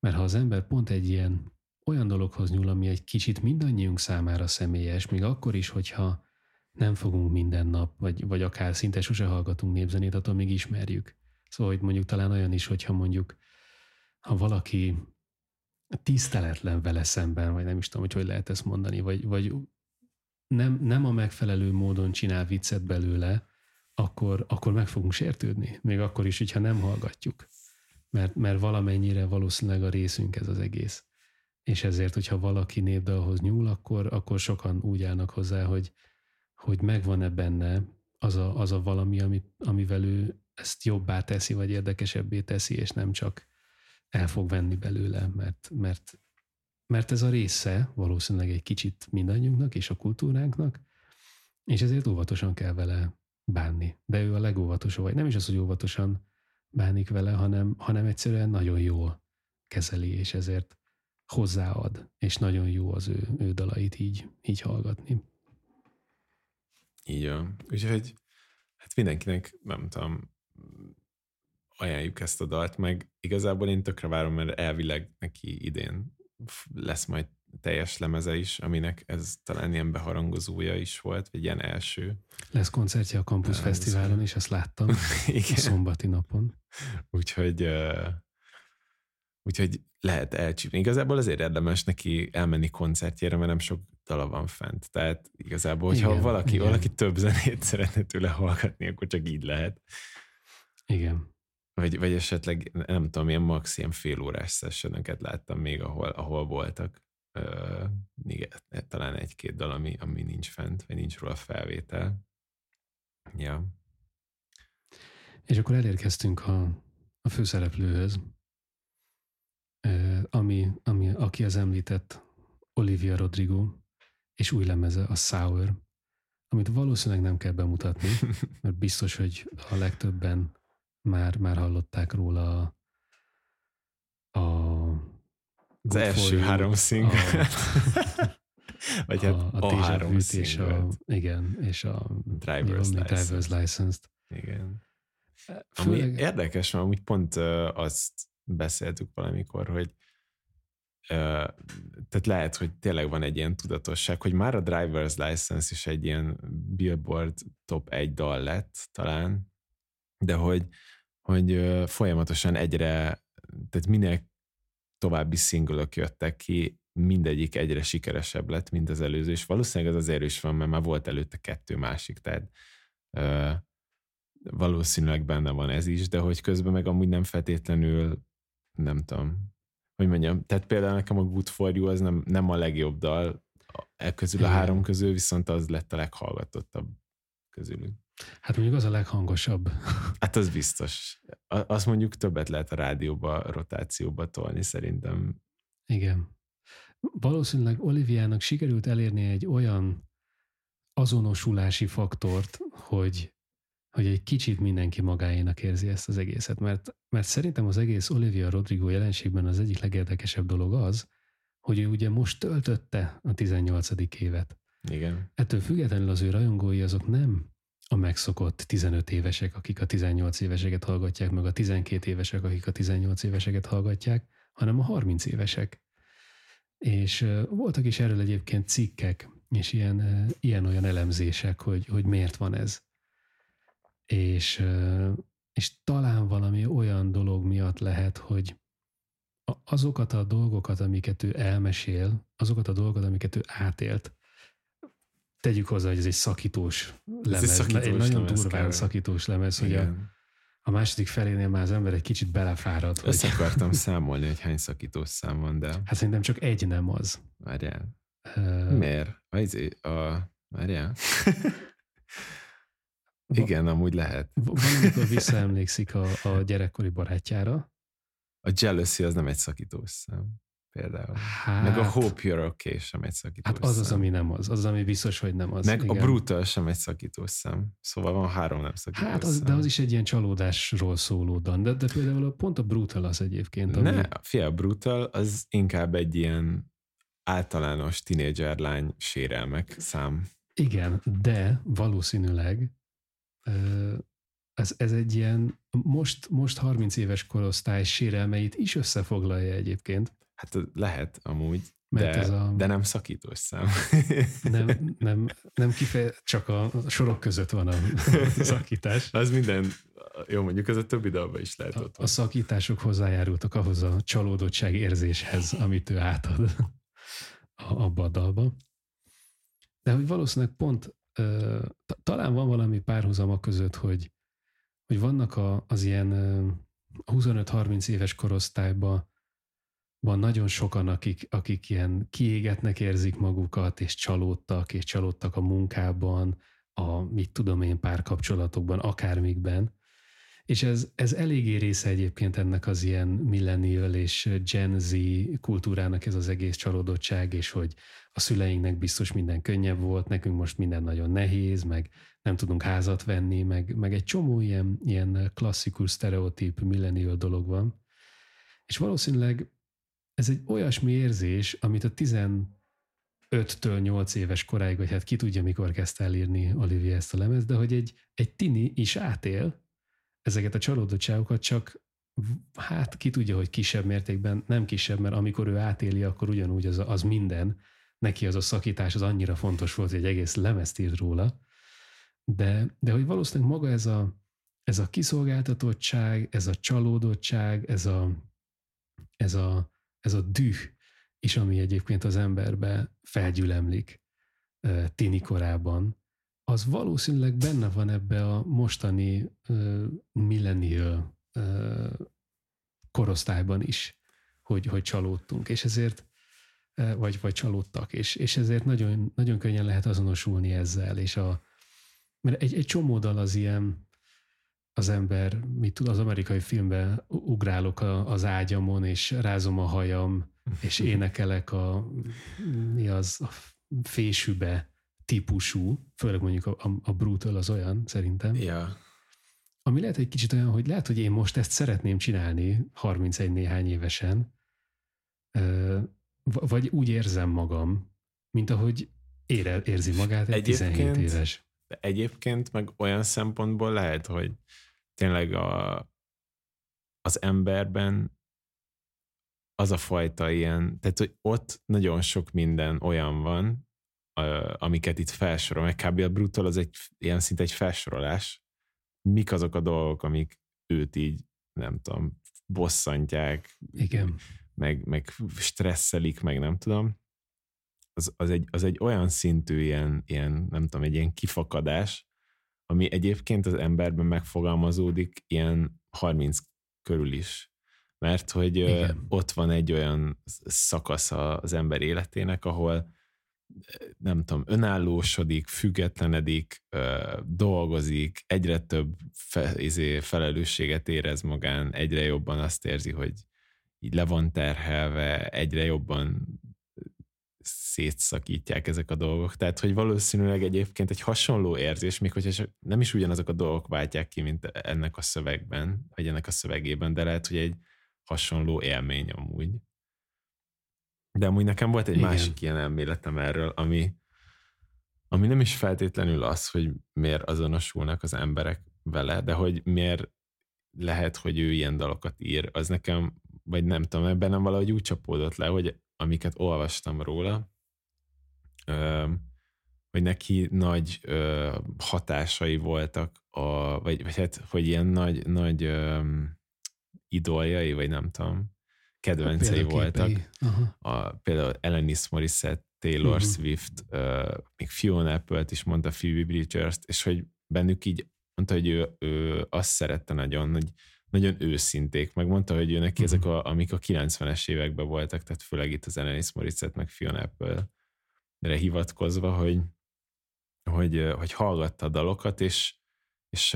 mert ha az ember pont egy ilyen olyan dologhoz nyúl, ami egy kicsit mindannyiunk számára személyes, még akkor is, hogyha nem fogunk minden nap, vagy, vagy akár szinte sose hallgatunk népzenét, attól még ismerjük. Szóval, hogy mondjuk talán olyan is, hogyha mondjuk, ha valaki tiszteletlen vele szemben, vagy nem is tudom, hogy hogy lehet ezt mondani, vagy, vagy nem, nem a megfelelő módon csinál viccet belőle, akkor, akkor meg fogunk sértődni. Még akkor is, hogyha nem hallgatjuk. Mert, mert valamennyire valószínűleg a részünk ez az egész. És ezért, hogyha valaki népdalhoz nyúl, akkor, akkor sokan úgy állnak hozzá, hogy, hogy megvan-e benne az a, az a valami, amit, amivel ő ezt jobbá teszi, vagy érdekesebbé teszi, és nem csak el fog venni belőle, mert, mert, mert ez a része valószínűleg egy kicsit mindannyiunknak és a kultúránknak, és ezért óvatosan kell vele bánni. De ő a legóvatosabb, vagy nem is az, hogy óvatosan bánik vele, hanem, hanem egyszerűen nagyon jól kezeli, és ezért hozzáad, és nagyon jó az ő, ő dalait így, így hallgatni. Így van. Úgyhogy hát mindenkinek, nem tudom, ajánljuk ezt a dalt, meg igazából én tökre várom, mert elvileg neki idén lesz majd teljes lemeze is, aminek ez talán ilyen beharangozója is volt, vagy ilyen első. Lesz koncertje a Campus Fesztiválon, és ezt láttam Igen. szombati napon. Úgyhogy, úgyhogy lehet elcsípni. Igazából azért érdemes neki elmenni koncertjére, mert nem sok dala van fent. Tehát igazából, hogyha igen, valaki, igen. valaki több zenét szeretne tőle hallgatni, akkor csak így lehet. Igen. Vagy, vagy esetleg, nem tudom, ilyen max ilyen fél órás sessionöket láttam még, ahol, ahol voltak. Uh, igen, talán egy-két dal, ami, ami nincs fent, vagy nincs róla felvétel. Ja. És akkor elérkeztünk a, a főszereplőhöz, ami, ami, aki az említett Olivia Rodrigo, és új lemeze a Sour, amit valószínűleg nem kell bemutatni, mert biztos, hogy a legtöbben már, már hallották róla a, a az első három szinglet. Vagy hát a, a, a három és a, igen, és a Driver's, license. Driver's License-t. Igen. Főleg... Ami érdekes, mert amúgy pont uh, azt beszéltük valamikor, hogy uh, tehát lehet, hogy tényleg van egy ilyen tudatosság, hogy már a Driver's License is egy ilyen Billboard top egy dal lett talán, de hogy, hogy uh, folyamatosan egyre, tehát minél további szingölök jöttek ki, mindegyik egyre sikeresebb lett, mint az előző, és valószínűleg az azért is van, mert már volt előtte kettő másik, tehát ö, valószínűleg benne van ez is, de hogy közben meg amúgy nem feltétlenül, nem tudom, hogy mondjam, tehát például nekem a Good For You az nem, nem a legjobb dal, e közül a három közül viszont az lett a leghallgatottabb közülük. Hát mondjuk az a leghangosabb. Hát az biztos. Azt mondjuk többet lehet a rádióba, rotációba tolni szerintem. Igen. Valószínűleg Oliviának sikerült elérni egy olyan azonosulási faktort, hogy, hogy egy kicsit mindenki magáénak érzi ezt az egészet. Mert, mert szerintem az egész Olivia Rodrigo jelenségben az egyik legérdekesebb dolog az, hogy ő ugye most töltötte a 18. évet. Igen. Ettől függetlenül az ő rajongói azok nem a megszokott 15 évesek, akik a 18 éveseket hallgatják, meg a 12 évesek, akik a 18 éveseket hallgatják, hanem a 30 évesek. És voltak is erről egyébként cikkek, és ilyen, ilyen-olyan elemzések, hogy, hogy miért van ez. És, és talán valami olyan dolog miatt lehet, hogy azokat a dolgokat, amiket ő elmesél, azokat a dolgokat, amiket ő átélt, tegyük hozzá, hogy ez egy szakítós lemez. Ez egy, szakítós egy nagyon lemez durván kell. szakítós lemez, hogy a, a második felénél már az ember egy kicsit belefárad. Össze hogy... akartam számolni, hogy hány szakítós szám van, de... Hát szerintem csak egy nem az. Várjál. Uh... Miért? A, izé, a... Várjál. Igen, amúgy lehet. Van, amikor visszaemlékszik a, a gyerekkori barátjára. A jealousy az nem egy szakítós szám például. Hát, Meg a Hope You're Okay sem egy szakítós Hát az az, ami nem az. Az, ami biztos, hogy nem az. Meg igen. a Brutal sem egy szakítós szem. Szóval van három nem szakítós Hát az, de az is egy ilyen csalódásról szóló dan. De, de például pont a Brutal az egyébként. Ami... Ne, fia, a Brutal az inkább egy ilyen általános tinédzser lány sérelmek szám. Igen, de valószínűleg ez, ez egy ilyen most, most 30 éves korosztály sérelmeit is összefoglalja egyébként. Hát lehet amúgy, Mert de, ez a... de nem szakítós szám. Nem, nem, nem kifeje, csak a sorok között van a szakítás. Az minden, jó mondjuk ez a többi dalban is lehet a, ott. A szakítások hozzájárultak ahhoz a csalódottság érzéshez, amit ő átad abba a dalba. De hogy valószínűleg pont talán van valami párhuzama között, hogy, hogy vannak a, az ilyen 25-30 éves korosztályban van nagyon sokan, akik, akik ilyen kiégetnek érzik magukat, és csalódtak, és csalódtak a munkában, a mit tudom én párkapcsolatokban, akármikben. És ez, ez eléggé része egyébként ennek az ilyen millennial és Gen Z kultúrának ez az egész csalódottság, és hogy a szüleinknek biztos minden könnyebb volt, nekünk most minden nagyon nehéz, meg nem tudunk házat venni, meg, meg egy csomó ilyen, ilyen klasszikus, sztereotíp millennial dolog van. És valószínűleg ez egy olyasmi érzés, amit a 15-től 8 éves koráig, vagy hát ki tudja, mikor kezdte elírni Olivia ezt a lemez, de hogy egy, egy tini is átél ezeket a csalódottságokat, csak hát ki tudja, hogy kisebb mértékben, nem kisebb, mert amikor ő átéli, akkor ugyanúgy az, az minden, neki az a szakítás az annyira fontos volt, hogy egy egész lemezt írt róla, de, de hogy valószínűleg maga ez a, ez a kiszolgáltatottság, ez a csalódottság, ez a, ez a, ez a düh is, ami egyébként az emberbe felgyülemlik tini korában, az valószínűleg benne van ebbe a mostani millennial korosztályban is, hogy, hogy csalódtunk, és ezért vagy, vagy csalódtak, és, és ezért nagyon, nagyon könnyen lehet azonosulni ezzel, és a, mert egy, egy csomó dal az ilyen, az ember, mit tud, az amerikai filmben ugrálok a, az ágyamon, és rázom a hajam, és énekelek a, mi az, a fésűbe típusú, főleg mondjuk a, a, brutal az olyan, szerintem. Ja. Ami lehet egy kicsit olyan, hogy lehet, hogy én most ezt szeretném csinálni 31 néhány évesen, vagy úgy érzem magam, mint ahogy ére, érzi magát egy egyébként, 17 éves. Egyébként meg olyan szempontból lehet, hogy tényleg a, az emberben az a fajta ilyen, tehát hogy ott nagyon sok minden olyan van, amiket itt felsorol, meg kb. a Brutal az egy ilyen szinte egy felsorolás, mik azok a dolgok, amik őt így, nem tudom, bosszantják, Igen. Meg, meg stresszelik, meg nem tudom. Az, az, egy, az egy olyan szintű ilyen, ilyen, nem tudom, egy ilyen kifakadás, ami egyébként az emberben megfogalmazódik ilyen 30 körül is. Mert hogy Igen. ott van egy olyan szakasz az ember életének, ahol nem tudom, önállósodik, függetlenedik, dolgozik, egyre több fe, izé, felelősséget érez magán, egyre jobban azt érzi, hogy így le van terhelve, egyre jobban szétszakítják ezek a dolgok. Tehát, hogy valószínűleg egyébként egy hasonló érzés, még hogyha nem is ugyanazok a dolgok váltják ki, mint ennek a szövegben, vagy ennek a szövegében, de lehet, hogy egy hasonló élmény amúgy. De amúgy nekem volt egy Igen. másik ilyen elméletem erről, ami, ami nem is feltétlenül az, hogy miért azonosulnak az emberek vele, de hogy miért lehet, hogy ő ilyen dalokat ír, az nekem, vagy nem tudom, ebben nem valahogy úgy csapódott le, hogy amiket olvastam róla, hogy neki nagy hatásai voltak, a, vagy, vagy hát, hogy ilyen nagy, nagy idoljai, vagy nem tudom, kedvencei voltak. A, például Alanis Morissette, Taylor uh-huh. Swift, uh, még Fiona Apple-t is mondta, Phoebe Bridgers-t, és hogy bennük így mondta, hogy ő, ő azt szerette nagyon, hogy nagyon őszinték, meg mondta, hogy ő neki uh-huh. ezek, a, amik a 90-es években voltak, tehát főleg itt az Alanis Morissette, meg Fiona Apple-re hivatkozva, hogy, hogy, hogy hallgatta a dalokat, és, és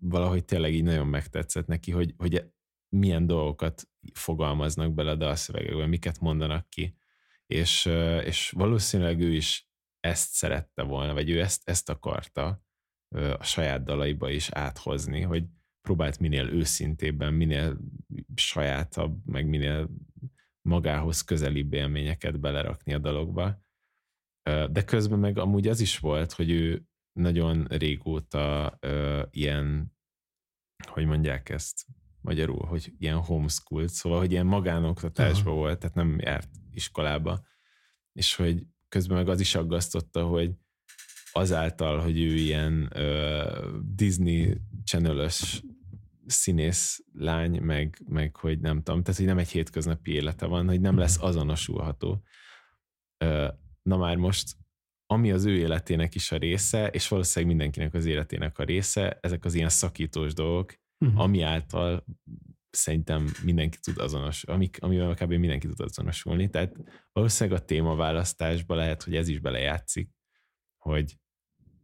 valahogy tényleg így nagyon megtetszett neki, hogy, hogy milyen dolgokat fogalmaznak bele a dalszövegekbe, miket mondanak ki, és, és valószínűleg ő is ezt szerette volna, vagy ő ezt, ezt akarta a saját dalaiba is áthozni, hogy próbált minél őszintébben, minél sajátabb, meg minél magához közelibb élményeket belerakni a dalokba. De közben meg amúgy az is volt, hogy ő nagyon régóta uh, ilyen, hogy mondják ezt magyarul, hogy ilyen homeschool, szóval, hogy ilyen magánoktatásban uh-huh. volt, tehát nem járt iskolába, és hogy közben meg az is aggasztotta, hogy azáltal, hogy ő ilyen uh, Disney channel színész lány, meg, meg hogy nem tudom, tehát hogy nem egy hétköznapi élete van, hogy nem mhm. lesz azonosulható. Uh, na már most ami az ő életének is a része, és valószínűleg mindenkinek az életének a része, ezek az ilyen szakítós dolgok, uh-huh. ami által szerintem mindenki tud azonos, amik, amivel kb. mindenki tud azonosulni. Tehát valószínűleg a témaválasztásban lehet, hogy ez is belejátszik, hogy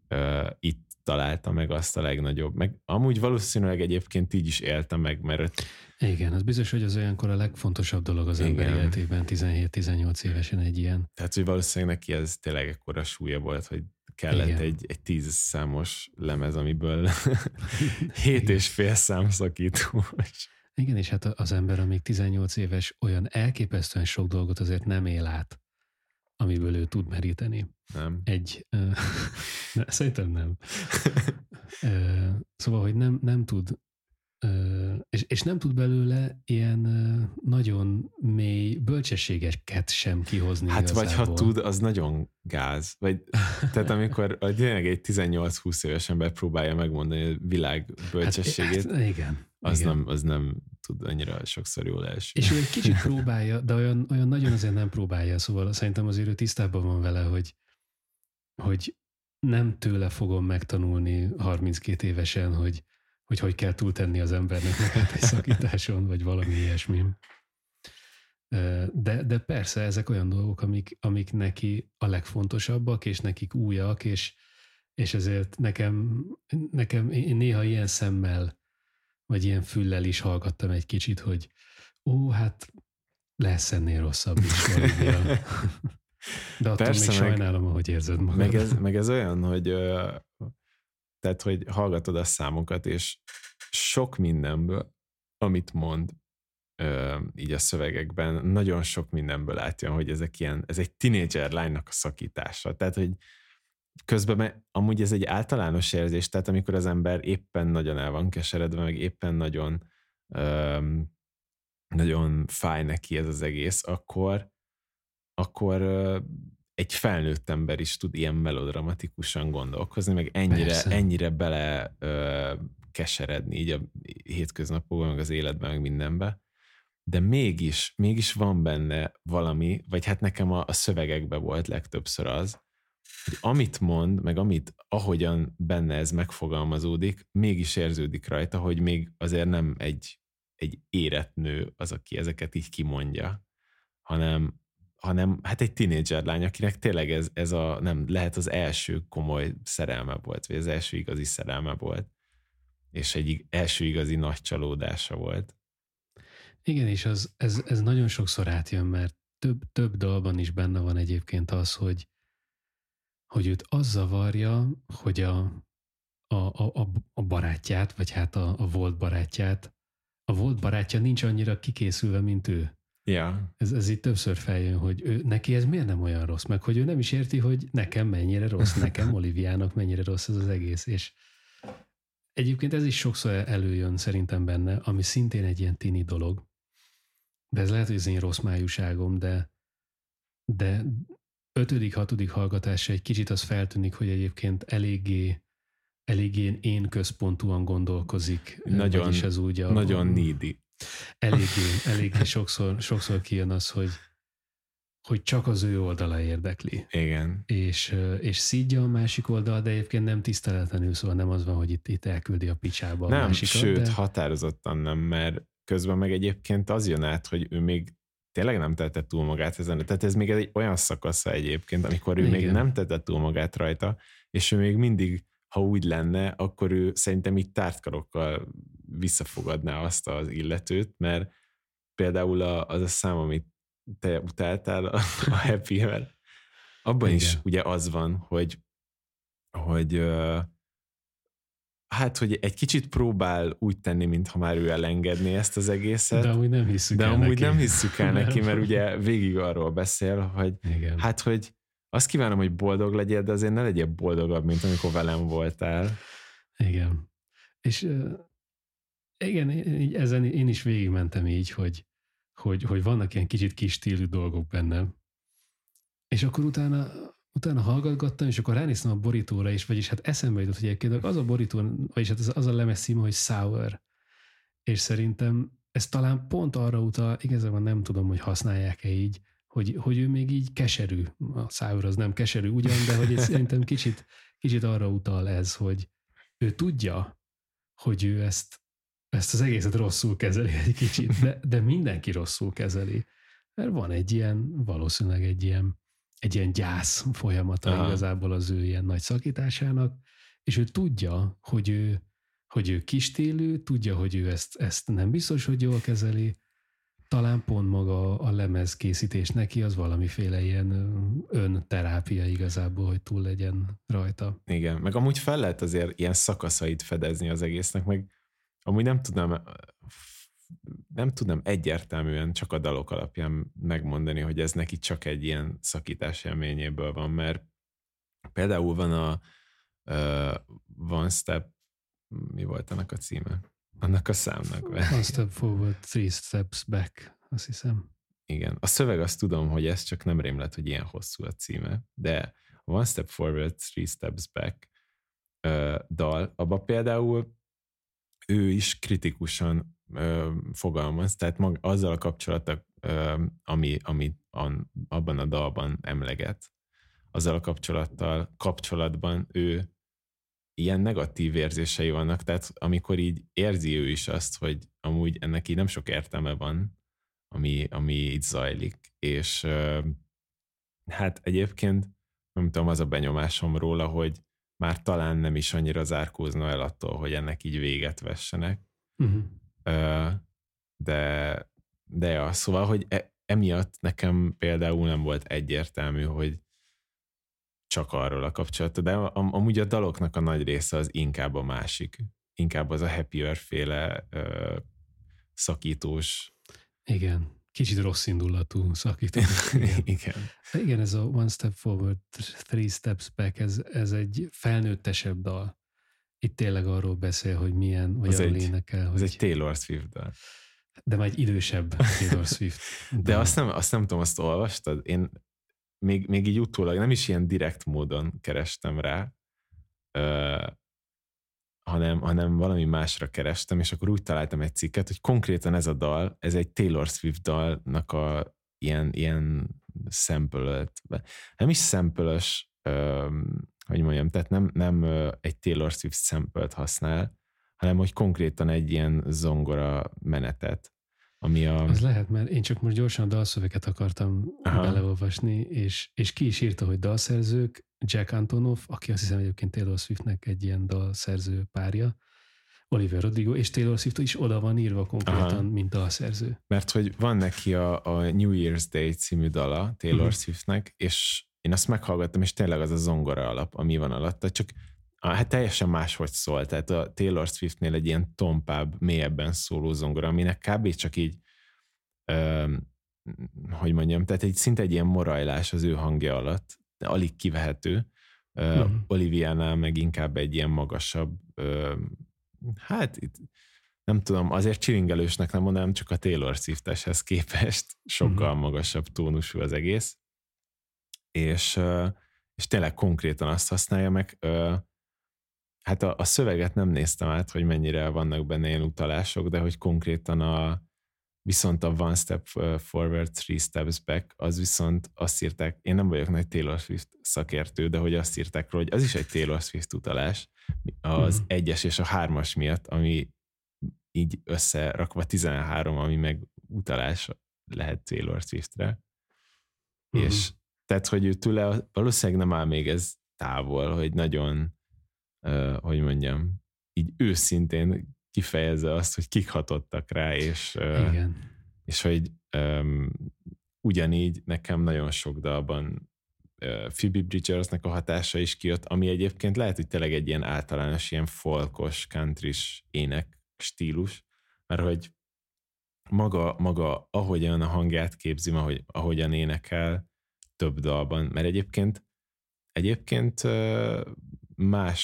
uh, itt találta meg azt a legnagyobb. Meg amúgy valószínűleg egyébként így is éltem meg, mert... Igen, az biztos, hogy az olyankor a legfontosabb dolog az ember életében 17-18 évesen egy ilyen. Tehát, hogy valószínűleg neki ez tényleg ekkora súlya volt, hogy kellett egy, egy tíz számos lemez, amiből hét és fél szám szakítós. Igen, és hát az ember, amíg 18 éves, olyan elképesztően sok dolgot azért nem él át, amiből ő tud meríteni. Nem. Egy, uh, ne, szerintem nem. uh, szóval, hogy nem, nem tud és, és nem tud belőle ilyen nagyon mély bölcsességeket sem kihozni. Hát igazából. vagy ha tud, az nagyon gáz. Vagy, tehát amikor tényleg egy 18-20 éves ember próbálja megmondani a világ bölcsességét, hát, hát, igen, az, igen. Nem, az nem tud annyira sokszor jól esni. És ő egy kicsit próbálja, de olyan, olyan nagyon azért nem próbálja, szóval szerintem azért ő tisztában van vele, hogy, hogy nem tőle fogom megtanulni 32 évesen, hogy hogy hogy kell túltenni az embernek egy szakításon, vagy valami ilyesmi. De, de persze ezek olyan dolgok, amik, amik neki a legfontosabbak, és nekik újak, és, és ezért nekem, nekem én néha ilyen szemmel, vagy ilyen füllel is hallgattam egy kicsit, hogy ó, hát lesz ennél rosszabb is valamilyen. De attól Persze, még meg, sajnálom, ahogy érzed magad. Meg ez, meg ez olyan, hogy tehát, hogy hallgatod a számokat, és sok mindenből, amit mond, így a szövegekben, nagyon sok mindenből átjön, hogy ezek ilyen, ez egy tinédzser lánynak a szakítása. Tehát, hogy közben amúgy ez egy általános érzés, tehát amikor az ember éppen nagyon el van keseredve, meg éppen nagyon ö, nagyon fáj neki ez az egész, akkor akkor egy felnőtt ember is tud ilyen melodramatikusan gondolkozni, meg ennyire, ennyire bele ö, keseredni így a hétköznapokban, meg az életben, meg mindenbe. De mégis, mégis van benne valami, vagy hát nekem a, a szövegekben volt legtöbbször az, amit mond, meg amit, ahogyan benne ez megfogalmazódik, mégis érződik rajta, hogy még azért nem egy, egy érett nő az, aki ezeket így kimondja, hanem, hanem hát egy tinédzser lány, akinek tényleg ez, ez a, nem, lehet az első komoly szerelme volt, vagy az első igazi szerelme volt, és egy első igazi nagy csalódása volt. Igen, és az, ez, ez nagyon sokszor átjön, mert több, több dalban is benne van egyébként az, hogy, hogy őt az zavarja, hogy a, a, a, a barátját, vagy hát a, a volt barátját, a volt barátja nincs annyira kikészülve, mint ő. Ja. Ez, ez itt többször feljön, hogy ő, neki ez miért nem olyan rossz, meg hogy ő nem is érti, hogy nekem mennyire rossz, nekem, Oliviának mennyire rossz ez az egész, és egyébként ez is sokszor előjön szerintem benne, ami szintén egy ilyen tini dolog, de ez lehet, hogy ez én rossz májúságom, de, de ötödik, hatodik hallgatása egy kicsit az feltűnik, hogy egyébként eléggé eléggé én központúan gondolkozik. Nagyon, ez úgy a, nagyon needy eléggé, eléggé sokszor, sokszor kijön az, hogy, hogy csak az ő oldala érdekli. Igen. És, és szídja a másik oldal, de egyébként nem tiszteletlenül, szóval nem az van, hogy itt, itt elküldi a picsába nem, a másikat. sőt, de... határozottan nem, mert közben meg egyébként az jön át, hogy ő még tényleg nem tette túl magát ezen. Tehát ez még egy olyan szakasza egyébként, amikor ő Igen. még nem tette túl magát rajta, és ő még mindig ha úgy lenne, akkor ő szerintem így tártkarokkal visszafogadná azt az illetőt, mert például az a szám, amit te utáltál, a, a happy abban Igen. is ugye az van, hogy, hogy hát, hogy egy kicsit próbál úgy tenni, mintha már ő elengedné ezt az egészet. De amúgy nem hiszük De el amúgy neki. nem hiszük el neki, mert ugye végig arról beszél, hogy Igen. hát, hogy azt kívánom, hogy boldog legyél, de azért ne legyél boldogabb, mint amikor velem voltál. Igen. És igen, így ezen én is végigmentem így, hogy, hogy, hogy vannak ilyen kicsit kis stílű dolgok bennem. És akkor utána, utána hallgatgattam, és akkor ránéztem a borítóra is, vagyis hát eszembe jutott, hogy egyébként az a borító, vagyis hát az, az a lemez címe, hogy Sour. És szerintem ez talán pont arra utal, igazából nem tudom, hogy használják-e így, hogy, hogy ő még így keserű. A Sour az nem keserű ugyan, de hogy szerintem kicsit, kicsit arra utal ez, hogy ő tudja, hogy ő ezt, ezt az egészet rosszul kezeli egy kicsit, de, de mindenki rosszul kezeli. Mert van egy ilyen, valószínűleg egy ilyen, egy ilyen gyász folyamata Aha. igazából az ő ilyen nagy szakításának, és ő tudja, hogy ő, hogy ő kistélő, tudja, hogy ő ezt, ezt nem biztos, hogy jól kezeli, talán pont maga a lemez készítés neki az valamiféle ilyen önterápia igazából, hogy túl legyen rajta. Igen, meg amúgy fel lehet azért ilyen szakaszait fedezni az egésznek, meg amúgy nem tudnám, nem tudnám egyértelműen csak a dalok alapján megmondani, hogy ez neki csak egy ilyen szakítás élményéből van, mert például van a uh, One Step, mi volt annak a címe? Annak a számnak. One step forward, three steps back, azt hiszem. Igen. A szöveg azt tudom, hogy ez csak nem rémlet, hogy ilyen hosszú a címe, de One Step Forward, Three Steps Back ö, dal, abban például ő is kritikusan ö, fogalmaz, tehát mag, azzal a kapcsolattal, ö, ami, ami an, abban a dalban emleget, azzal a kapcsolattal kapcsolatban ő ilyen negatív érzései vannak, tehát amikor így érzi ő is azt, hogy amúgy ennek így nem sok értelme van, ami, ami itt zajlik, és ö, hát egyébként nem tudom, az a benyomásom róla, hogy már talán nem is annyira zárkózna el attól, hogy ennek így véget vessenek. Uh-huh. De, de ja, szóval, hogy e, emiatt nekem például nem volt egyértelmű, hogy csak arról a kapcsolat, de am, amúgy a daloknak a nagy része az inkább a másik. Inkább az a happier féle ö, szakítós. Igen. Kicsit rossz indulatú szakító. Igen. Igen. Igen, ez a One Step Forward, Three Steps Back, ez, ez egy felnőttesebb dal. Itt tényleg arról beszél, hogy milyen, vagy arról énekel, Ez hogy, egy Taylor Swift dal. de már egy idősebb Taylor Swift. De azt nem, azt nem tudom, azt olvastad? Én még, még így utólag nem is ilyen direkt módon kerestem rá, hanem, hanem valami másra kerestem, és akkor úgy találtam egy cikket, hogy konkrétan ez a dal, ez egy Taylor Swift dalnak a ilyen, ilyen sample nem is sample hogy mondjam, tehát nem, nem egy Taylor Swift sample használ, hanem hogy konkrétan egy ilyen zongora menetet, ami a... Az lehet, mert én csak most gyorsan a dalszöveget akartam Aha. Beleolvasni, és, és ki is írta, hogy dalszerzők, Jack Antonoff, aki azt hiszem egyébként Taylor Swiftnek egy ilyen dalszerző párja, Oliver Rodrigo, és Taylor Swift is oda van írva konkrétan, Aha. mint dalszerző. Mert hogy van neki a, a New Year's Day című dala Taylor Mhm. Swiftnek, és én azt meghallgattam, és tényleg az a zongora alap, ami van alatta, csak hát teljesen máshogy szól. Tehát a Taylor Swiftnél egy ilyen tompább, mélyebben szóló zongora, aminek kb. csak így öm, hogy mondjam, tehát egy szinte egy ilyen morajlás az ő hangja alatt, de alig kivehető. Uh, Mhm. Oliviánál meg inkább egy ilyen magasabb, öm, hát itt nem tudom, azért csilingelősnek nem mondanám, csak a Taylor Swifteshez képest sokkal Mhm. magasabb tónusú az egész. És, ö, és tényleg konkrétan azt használja meg. Hát a, a szöveget nem néztem át, hogy mennyire vannak benne ilyen utalások, de hogy konkrétan a viszont a One Step Forward, Three Steps Back, az viszont azt írták, én nem vagyok nagy Taylor Swift szakértő, de hogy azt írták róla, hogy az is egy Taylor Swift utalás, az Mhm. egyes és a hármas miatt, ami így összerakva 13, ami meg utalás lehet Taylor Swiftre. Mhm. És tehát, hogy ő tőle valószínűleg nem áll még ez távol, hogy nagyon hogy mondjam, így őszintén kifejezze azt, hogy kik hatottak rá, és, Igen. és hogy um, ugyanígy nekem nagyon sok dalban uh, Phoebe Bridgersnek a hatása is kijött, ami egyébként lehet, hogy tényleg egy ilyen általános, ilyen folkos, country ének stílus, mert hogy maga, maga ahogyan a hangját képzi, ahogy, ahogyan énekel több dalban, mert egyébként egyébként más,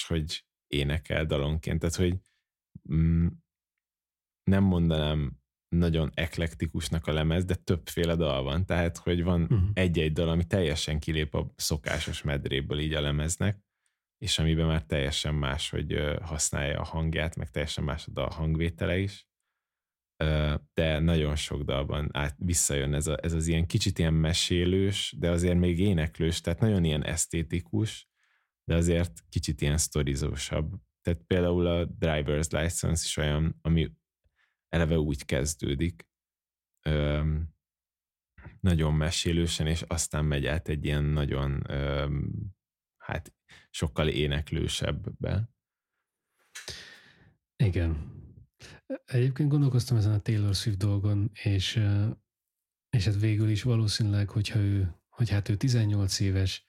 hogy énekel dalonként, tehát hogy mm, nem mondanám nagyon eklektikusnak a lemez, de többféle dal van, tehát hogy van uh-huh. egy-egy dal, ami teljesen kilép a szokásos medréből így a lemeznek, és amiben már teljesen más, hogy használja a hangját, meg teljesen más a dal hangvétele is, de nagyon sok dalban át, visszajön ez, a, ez az ilyen kicsit ilyen mesélős, de azért még éneklős, tehát nagyon ilyen esztétikus, de azért kicsit ilyen sztorizósabb. Tehát például a driver's license is olyan, ami eleve úgy kezdődik, öm, nagyon mesélősen, és aztán megy át egy ilyen nagyon, öm, hát sokkal éneklősebbbe. Igen. Egyébként gondolkoztam ezen a Taylor Swift dolgon, és, és hát végül is valószínűleg, hogyha ő, hogy hát ő 18 éves,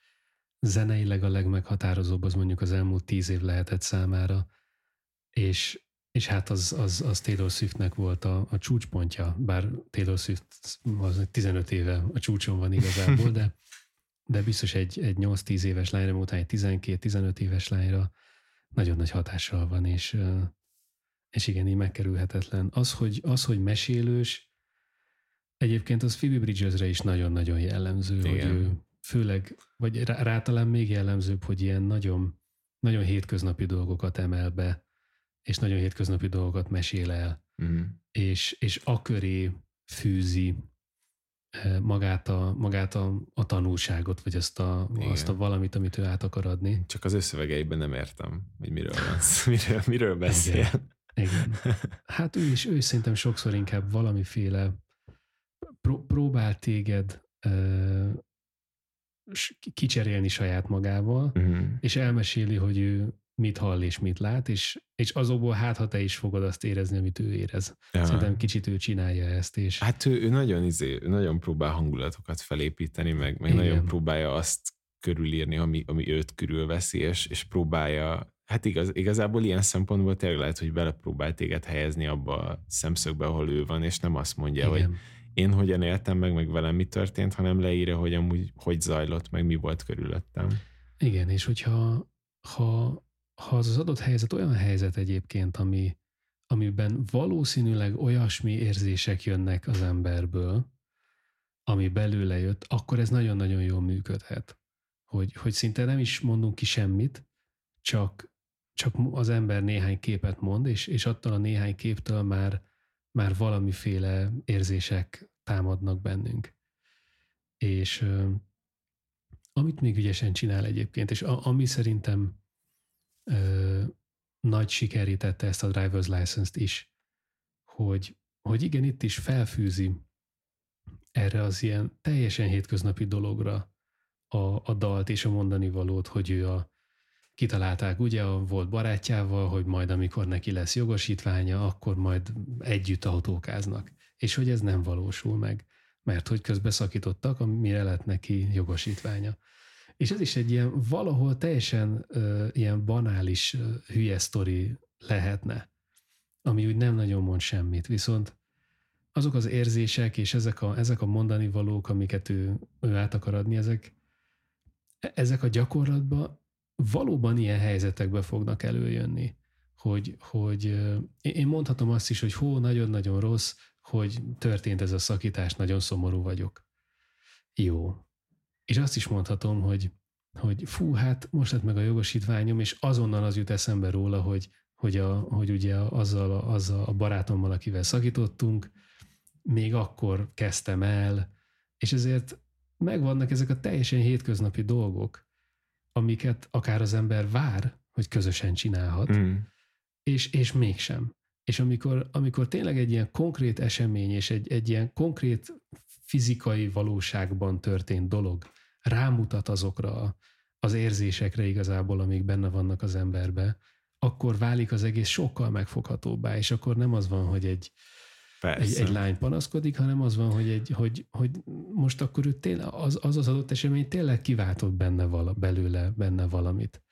zeneileg a legmeghatározóbb az mondjuk az elmúlt 10 év lehetett számára, és, és hát az, az, az Taylor Swiftnek volt a, a csúcspontja, bár Taylor Swift az 15 éve a csúcson van igazából, de, de biztos egy, egy 8-10 éves lányra, után egy 12-15 éves lányra nagyon nagy hatással van, és, és igen, így megkerülhetetlen. Az, hogy, az, hogy mesélős, egyébként az Phoebe Bridgesre is nagyon-nagyon jellemző, igen. hogy ő főleg, vagy rá, rá talán még jellemzőbb, hogy ilyen nagyon, nagyon hétköznapi dolgokat emel be, és nagyon hétköznapi dolgokat mesél el, mm. és, és a köré fűzi magát a, magát a, a tanulságot, vagy azt a, azt a valamit, amit ő át akar adni. Csak az összövegeiben nem értem, hogy miről van miről, miről beszél. Igen. Igen. Hát ő is, ő is szerintem sokszor inkább valamiféle pró- próbál téged uh, kicserélni saját magával, uh-huh. és elmeséli, hogy ő mit hall és mit lát, és, és azokból hát, ha te is fogod azt érezni, amit ő érez. Ja. Szerintem kicsit ő csinálja ezt. És... Hát ő, ő nagyon, izé, ő nagyon próbál hangulatokat felépíteni, meg, meg nagyon próbálja azt körülírni, ami, ami őt körülveszi, és, és próbálja Hát igaz, igazából ilyen szempontból tényleg lehet, hogy belepróbál téged helyezni abba a szemszögbe, ahol ő van, és nem azt mondja, Igen. hogy én hogyan éltem meg, meg velem mi történt, hanem leírja, hogy amúgy hogy zajlott, meg mi volt körülöttem. Igen, és hogyha ha, ha az az adott helyzet olyan helyzet egyébként, ami, amiben valószínűleg olyasmi érzések jönnek az emberből, ami belőle jött, akkor ez nagyon-nagyon jól működhet. Hogy, hogy szinte nem is mondunk ki semmit, csak csak az ember néhány képet mond, és, és attól a néhány képtől már, már valamiféle érzések támadnak bennünk. És amit még ügyesen csinál egyébként, és a, ami szerintem ö, nagy sikerítette ezt a driver's license-t is, hogy, hogy igen, itt is felfűzi erre az ilyen teljesen hétköznapi dologra a, a dalt és a mondani valót, hogy ő a, kitalálták ugye a volt barátjával, hogy majd amikor neki lesz jogosítványa, akkor majd együtt autókáznak. És hogy ez nem valósul meg, mert hogy közbeszakítottak, amire lett neki jogosítványa. És ez is egy ilyen valahol teljesen uh, ilyen banális uh, hülye sztori lehetne, ami úgy nem nagyon mond semmit, viszont azok az érzések és ezek a, ezek a mondani valók, amiket ő, ő át akar adni, ezek, e-, ezek a gyakorlatban valóban ilyen helyzetekbe fognak előjönni, hogy, hogy én mondhatom azt is, hogy hó, nagyon-nagyon rossz, hogy történt ez a szakítás, nagyon szomorú vagyok. Jó. És azt is mondhatom, hogy, hogy fú, hát most lett meg a jogosítványom, és azonnal az jut eszembe róla, hogy, hogy, a, hogy ugye azzal, a, azzal a barátommal, akivel szakítottunk, még akkor kezdtem el, és ezért megvannak ezek a teljesen hétköznapi dolgok, amiket akár az ember vár, hogy közösen csinálhat, mm. és, és mégsem. És amikor, amikor tényleg egy ilyen konkrét esemény és egy, egy ilyen konkrét fizikai valóságban történt dolog rámutat azokra az érzésekre igazából, amik benne vannak az emberbe, akkor válik az egész sokkal megfoghatóbbá, és akkor nem az van, hogy egy, egy, egy lány panaszkodik, hanem az van, hogy, egy, hogy, hogy most akkor ő tényleg, az, az az adott esemény tényleg kiváltott benne vala, belőle benne valamit.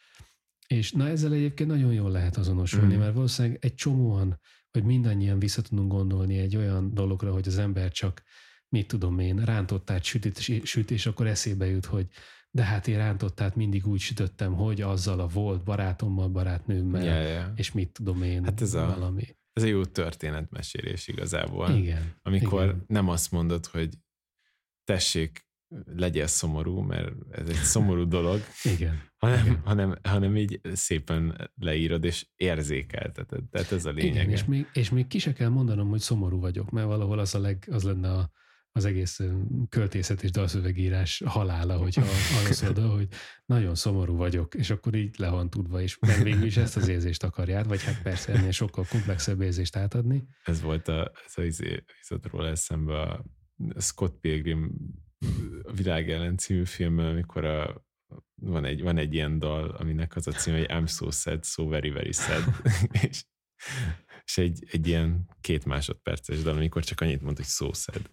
És na ezzel egyébként nagyon jól lehet azonosulni, mm. mert valószínűleg egy csomóan, vagy mindannyian vissza tudunk gondolni egy olyan dologra, hogy az ember csak, mit tudom én, rántottát süt, süt, és akkor eszébe jut, hogy de hát én rántottát mindig úgy sütöttem, hogy azzal a volt barátommal, barátnőmmel, yeah, yeah. és mit tudom én, hát ez valami. Ez egy jó történetmesélés igazából. Igen. Amikor igen. nem azt mondod, hogy tessék, legyél szomorú, mert ez egy szomorú dolog, Igen. Hanem, Igen. hanem, hanem így szépen leírod és érzékelteted. Tehát ez a lényeg. Igen, és még, és még ki se kell mondanom, hogy szomorú vagyok, mert valahol az, a leg, az lenne a, az egész költészet és dalszövegírás halála, hogyha arra szólod, hogy nagyon szomorú vagyok, és akkor így le van tudva, és nem végül is ezt az érzést akarját, vagy hát persze ennél sokkal komplexebb érzést átadni. Ez volt a, ez a izé, róla eszembe a Scott Pilgrim világ ellen című film, amikor a, van, egy, van egy ilyen dal, aminek az a cím, hogy I'm so sad, so very, very sad. és, és egy, egy ilyen két másodperces dal, amikor csak annyit mond, hogy so sad.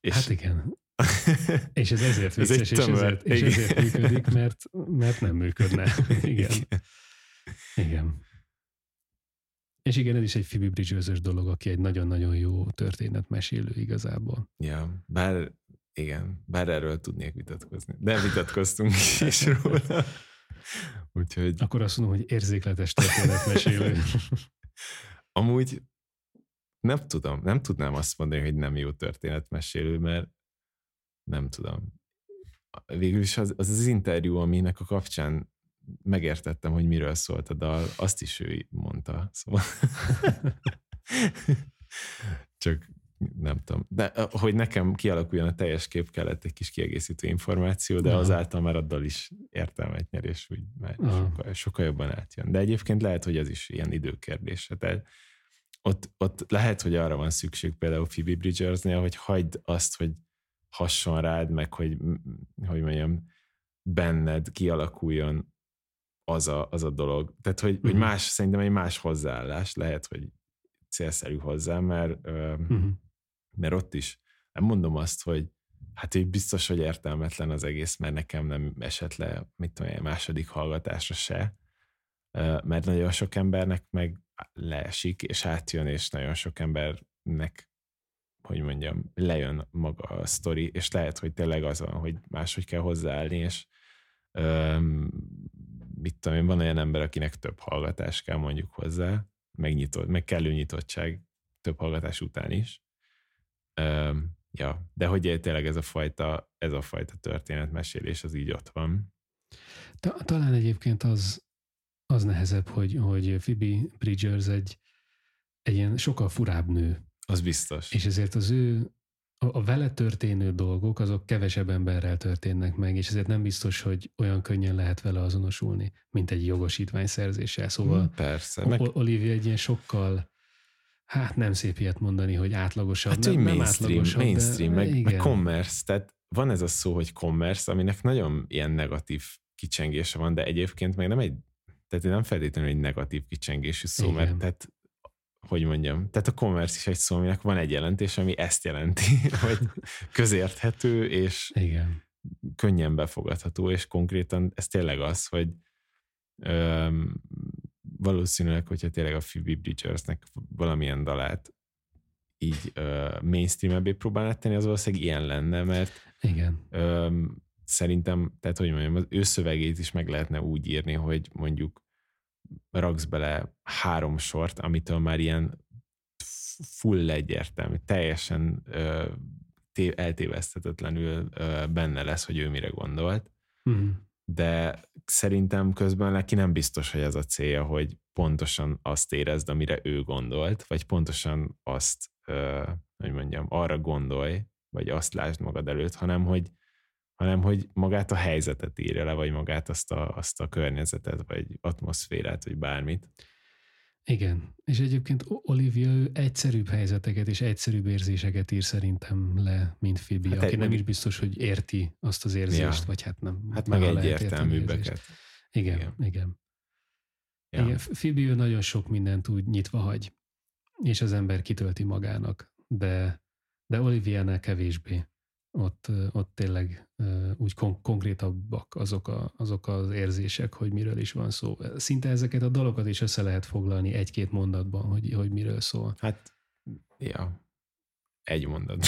És hát igen. és ez ezért vicces, ez és, ezért, és ezért működik, mert, mert nem működne. Igen. Igen. És igen, ez is egy Phoebe bridgers dolog, aki egy nagyon-nagyon jó történetmesélő igazából. Ja, bár igen, bár erről tudnék vitatkozni. De vitatkoztunk is róla. Úgyhogy... Akkor azt mondom, hogy érzékletes történetmesélő. Amúgy nem tudom, nem tudnám azt mondani, hogy nem jó történetmesélő, mert nem tudom. Végül is az az, az interjú, aminek a kapcsán megértettem, hogy miről szólt a dal, azt is ő mondta. Szóval csak nem tudom. De hogy nekem kialakuljon a teljes kép, kellett egy kis kiegészítő információ, de azáltal már a dal is értelmet nyer, és úgy már sokkal, sokkal jobban átjön. De egyébként lehet, hogy ez is ilyen időkérdése. Tehát ott, ott lehet, hogy arra van szükség például Phoebe Bridgersnél, hogy hagyd azt, hogy hasson rád, meg hogy, hogy mondjam, benned kialakuljon az a, az a dolog. Tehát, hogy, uh-huh. hogy más, szerintem egy más hozzáállás lehet, hogy célszerű hozzá, mert, uh-huh. mert ott is nem mondom azt, hogy hát így biztos, hogy értelmetlen az egész, mert nekem nem esett le, mit tudom, második hallgatásra se, mert nagyon sok embernek meg leesik, és átjön, és nagyon sok embernek hogy mondjam, lejön maga a sztori, és lehet, hogy tényleg az van, hogy máshogy kell hozzáállni, és öm, mit tudom én, van olyan ember, akinek több hallgatás kell mondjuk hozzá, megnyitott, meg kellő nyitottság több hallgatás után is. Öm, ja, de hogy tényleg ez a fajta, ez a fajta történetmesélés az így ott van. Talán egyébként az, az nehezebb, hogy, hogy Phoebe Bridgers egy, egy ilyen sokkal furább nő. Az biztos. És ezért az ő a, a vele történő dolgok, azok kevesebb emberrel történnek meg, és ezért nem biztos, hogy olyan könnyen lehet vele azonosulni, mint egy jogosítvány szerzéssel. Szóval hmm, Persze, meg... Olivia egy ilyen sokkal hát nem szép ilyet mondani, hogy átlagosabb. Hát, nem, nem mainstream, átlagosabb, mainstream, de, meg, igen. meg commerce, tehát van ez a szó, hogy commerce, aminek nagyon ilyen negatív kicsengése van, de egyébként meg nem egy tehát nem feltétlenül egy negatív kicsengésű szó, Igen. mert tehát hogy mondjam, tehát a commerce is egy szó, aminek van egy jelentés, ami ezt jelenti, hogy közérthető és Igen. könnyen befogadható, és konkrétan ez tényleg az, hogy öm, valószínűleg, hogyha tényleg a Phoebe Bridgersnek valamilyen dalát így uh, mainstream-ebbé próbálnád tenni, az valószínűleg ilyen lenne, mert Igen. Öm, szerintem, tehát hogy mondjam, az ő szövegét is meg lehetne úgy írni, hogy mondjuk raksz bele három sort, amitől már ilyen full egyértelmű, teljesen ö, té- eltévesztetetlenül ö, benne lesz, hogy ő mire gondolt. Mm. De szerintem közben neki nem biztos, hogy ez a célja, hogy pontosan azt érezd, amire ő gondolt, vagy pontosan azt, ö, hogy mondjam, arra gondolj, vagy azt lásd magad előtt, hanem hogy hanem hogy magát a helyzetet írja le, vagy magát azt a, azt a környezetet, vagy atmoszférát, vagy bármit. Igen, és egyébként Olivia ő egyszerűbb helyzeteket és egyszerűbb érzéseket ír szerintem le, mint Phoebe, hát aki egy, nem is biztos, hogy érti azt az érzést, ja. vagy hát nem. Hát meg egyértelműbbeket. Igen, igen. igen. Ja. igen. Phoebe ő nagyon sok mindent úgy nyitva hagy, és az ember kitölti magának, de, de Olivia-nál kevésbé ott, ott tényleg úgy kon- konkrétabbak azok, a, azok az érzések, hogy miről is van szó. Szinte ezeket a dalokat is össze lehet foglalni egy-két mondatban, hogy, hogy miről szól. Hát, ja, egy mondat.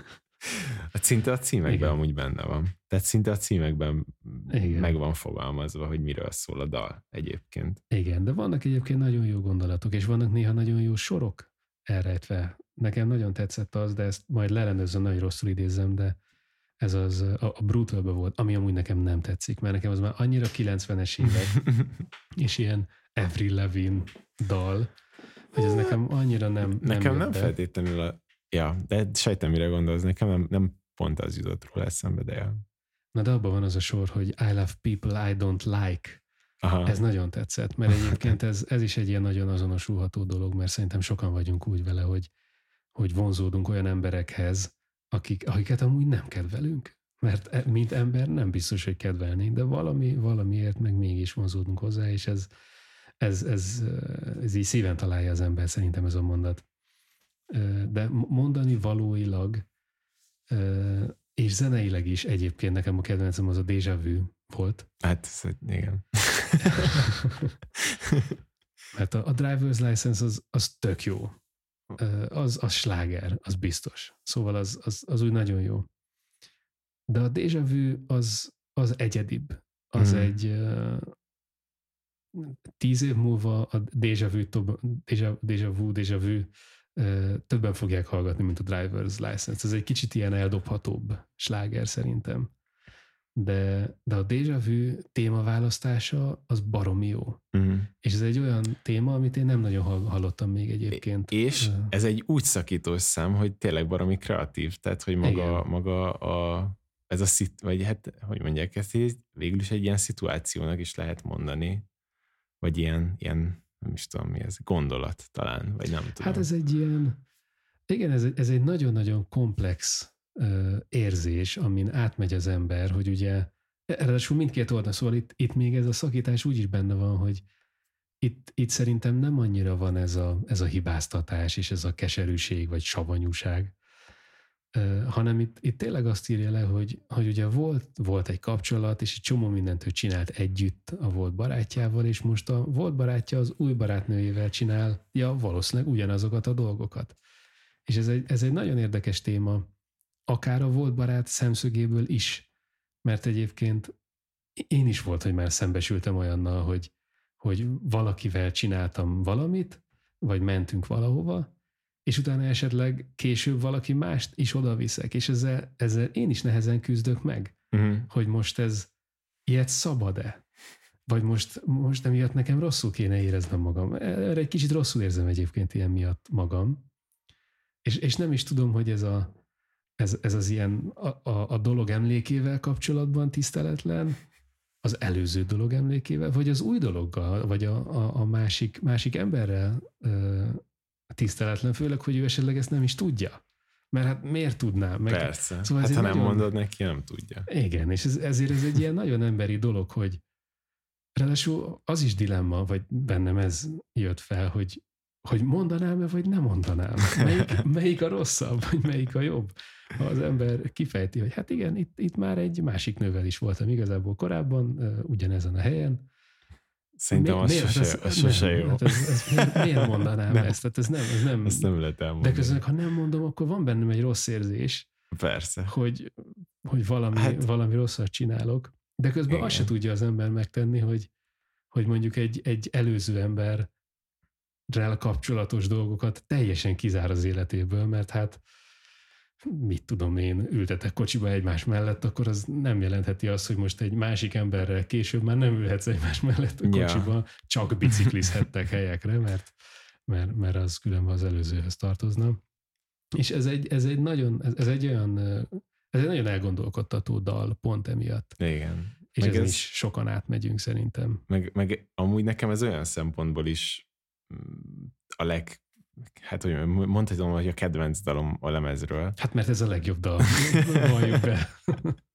hát szinte a címekben Igen. amúgy benne van. Tehát szinte a címekben Igen. meg van fogalmazva, hogy miről szól a dal egyébként. Igen, de vannak egyébként nagyon jó gondolatok, és vannak néha nagyon jó sorok elrejtve nekem nagyon tetszett az, de ezt majd leellenőrzöm, nagyon rosszul idézem, de ez az a, a brutal volt, ami amúgy nekem nem tetszik, mert nekem az már annyira 90-es évek, és ilyen Avril Levin dal, hogy ez nekem annyira nem Nekem nem, nem feltétlenül a... Ja, de sejtem, mire gondolsz, nekem nem, nem pont az jutott róla eszembe, de ja. Na de abban van az a sor, hogy I love people I don't like. Aha. Ez nagyon tetszett, mert egyébként ez, ez is egy ilyen nagyon azonosulható dolog, mert szerintem sokan vagyunk úgy vele, hogy hogy vonzódunk olyan emberekhez, akik, akiket amúgy nem kedvelünk. Mert e, mint ember nem biztos, hogy kedvelnénk, de valami, valamiért meg mégis vonzódunk hozzá, és ez, ez, ez, ez így szíven találja az ember, szerintem ez a mondat. De mondani valóilag, és zeneileg is egyébként nekem a kedvencem az a Deja Vu volt. Hát, igen. Mert a, a driver's license az, az tök jó az, az sláger, az biztos. Szóval az, az, az úgy nagyon jó. De a déjà vu az, az egyedibb. Az mm. egy tíz év múlva a déjà vu, több, déjà, déjà vu, déjà vu többen fogják hallgatni, mint a driver's license. Ez egy kicsit ilyen eldobhatóbb sláger szerintem de, de a déjà vu témaválasztása az baromi jó. Uh-huh. És ez egy olyan téma, amit én nem nagyon hallottam még egyébként. És ez egy úgy szakítós szám, hogy tényleg baromi kreatív, tehát hogy maga, igen. maga a, ez a szit, vagy hát, hogy mondják ezt, végül is egy ilyen szituációnak is lehet mondani, vagy ilyen, ilyen nem is tudom mi ez, gondolat talán, vagy nem tudom. Hát ez egy ilyen, igen, ez ez egy nagyon-nagyon komplex érzés, amin átmegy az ember, hogy ugye, ráadásul mindkét oldal, szóval itt, itt még ez a szakítás úgy is benne van, hogy itt, itt szerintem nem annyira van ez a, ez a hibáztatás és ez a keserűség vagy savanyúság, hanem itt, itt tényleg azt írja le, hogy, hogy ugye volt, volt egy kapcsolat, és egy csomó mindent ő csinált együtt a volt barátjával, és most a volt barátja az új barátnőjével csinálja valószínűleg ugyanazokat a dolgokat. És ez egy, ez egy nagyon érdekes téma, akár a volt barát szemszögéből is. Mert egyébként én is volt, hogy már szembesültem olyannal, hogy, hogy valakivel csináltam valamit, vagy mentünk valahova, és utána esetleg később valaki mást is oda viszek, és ezzel, ezzel én is nehezen küzdök meg, uh-huh. hogy most ez ilyet szabad-e? Vagy most, most emiatt nekem rosszul kéne éreznem magam. Erre egy kicsit rosszul érzem egyébként ilyen miatt magam. És, és nem is tudom, hogy ez a, ez, ez az ilyen a, a, a dolog emlékével kapcsolatban tiszteletlen, az előző dolog emlékével, vagy az új dologgal, vagy a, a, a másik, másik emberrel ö, tiszteletlen, főleg, hogy ő esetleg ezt nem is tudja. Mert hát miért tudná? Meg, Persze. Szóval hát ha nagyon, nem mondod neki, nem tudja. Igen, és ez, ezért ez egy ilyen nagyon emberi dolog, hogy ráadásul az is dilemma, vagy bennem ez jött fel, hogy hogy mondanám-e, vagy nem mondanám. Melyik, melyik a rosszabb, vagy melyik a jobb? Az ember kifejti, hogy hát igen, itt, itt már egy másik nővel is voltam igazából korábban, ugyanezen a helyen. Szerintem az, miért, sose, az, az sose nem, jó. Hát ez, ez, miért, miért mondanám nem. ezt? Tehát ez nem, ez nem, ezt nem lehet elmondani. De közben, ha nem mondom, akkor van bennem egy rossz érzés. Persze. Hogy, hogy valami, hát, valami rosszat csinálok. De közben igen. azt se tudja az ember megtenni, hogy, hogy mondjuk egy, egy előző ember kapcsolatos dolgokat teljesen kizár az életéből, mert hát mit tudom én, ültetek kocsiba egymás mellett, akkor az nem jelentheti azt, hogy most egy másik emberrel később már nem ülhetsz egymás mellett a kocsiba, ja. csak biciklizhettek helyekre, mert, mert, mert az különben az előzőhöz tartozna. És ez egy, ez egy nagyon, ez, ez egy olyan, ez egy nagyon elgondolkodtató dal pont emiatt. Igen. És meg ez is sokan átmegyünk szerintem. Meg, meg amúgy nekem ez olyan szempontból is a leg, hát hogy mondhatom, hogy a kedvenc dalom a lemezről. Hát mert ez a legjobb dal, valljuk be.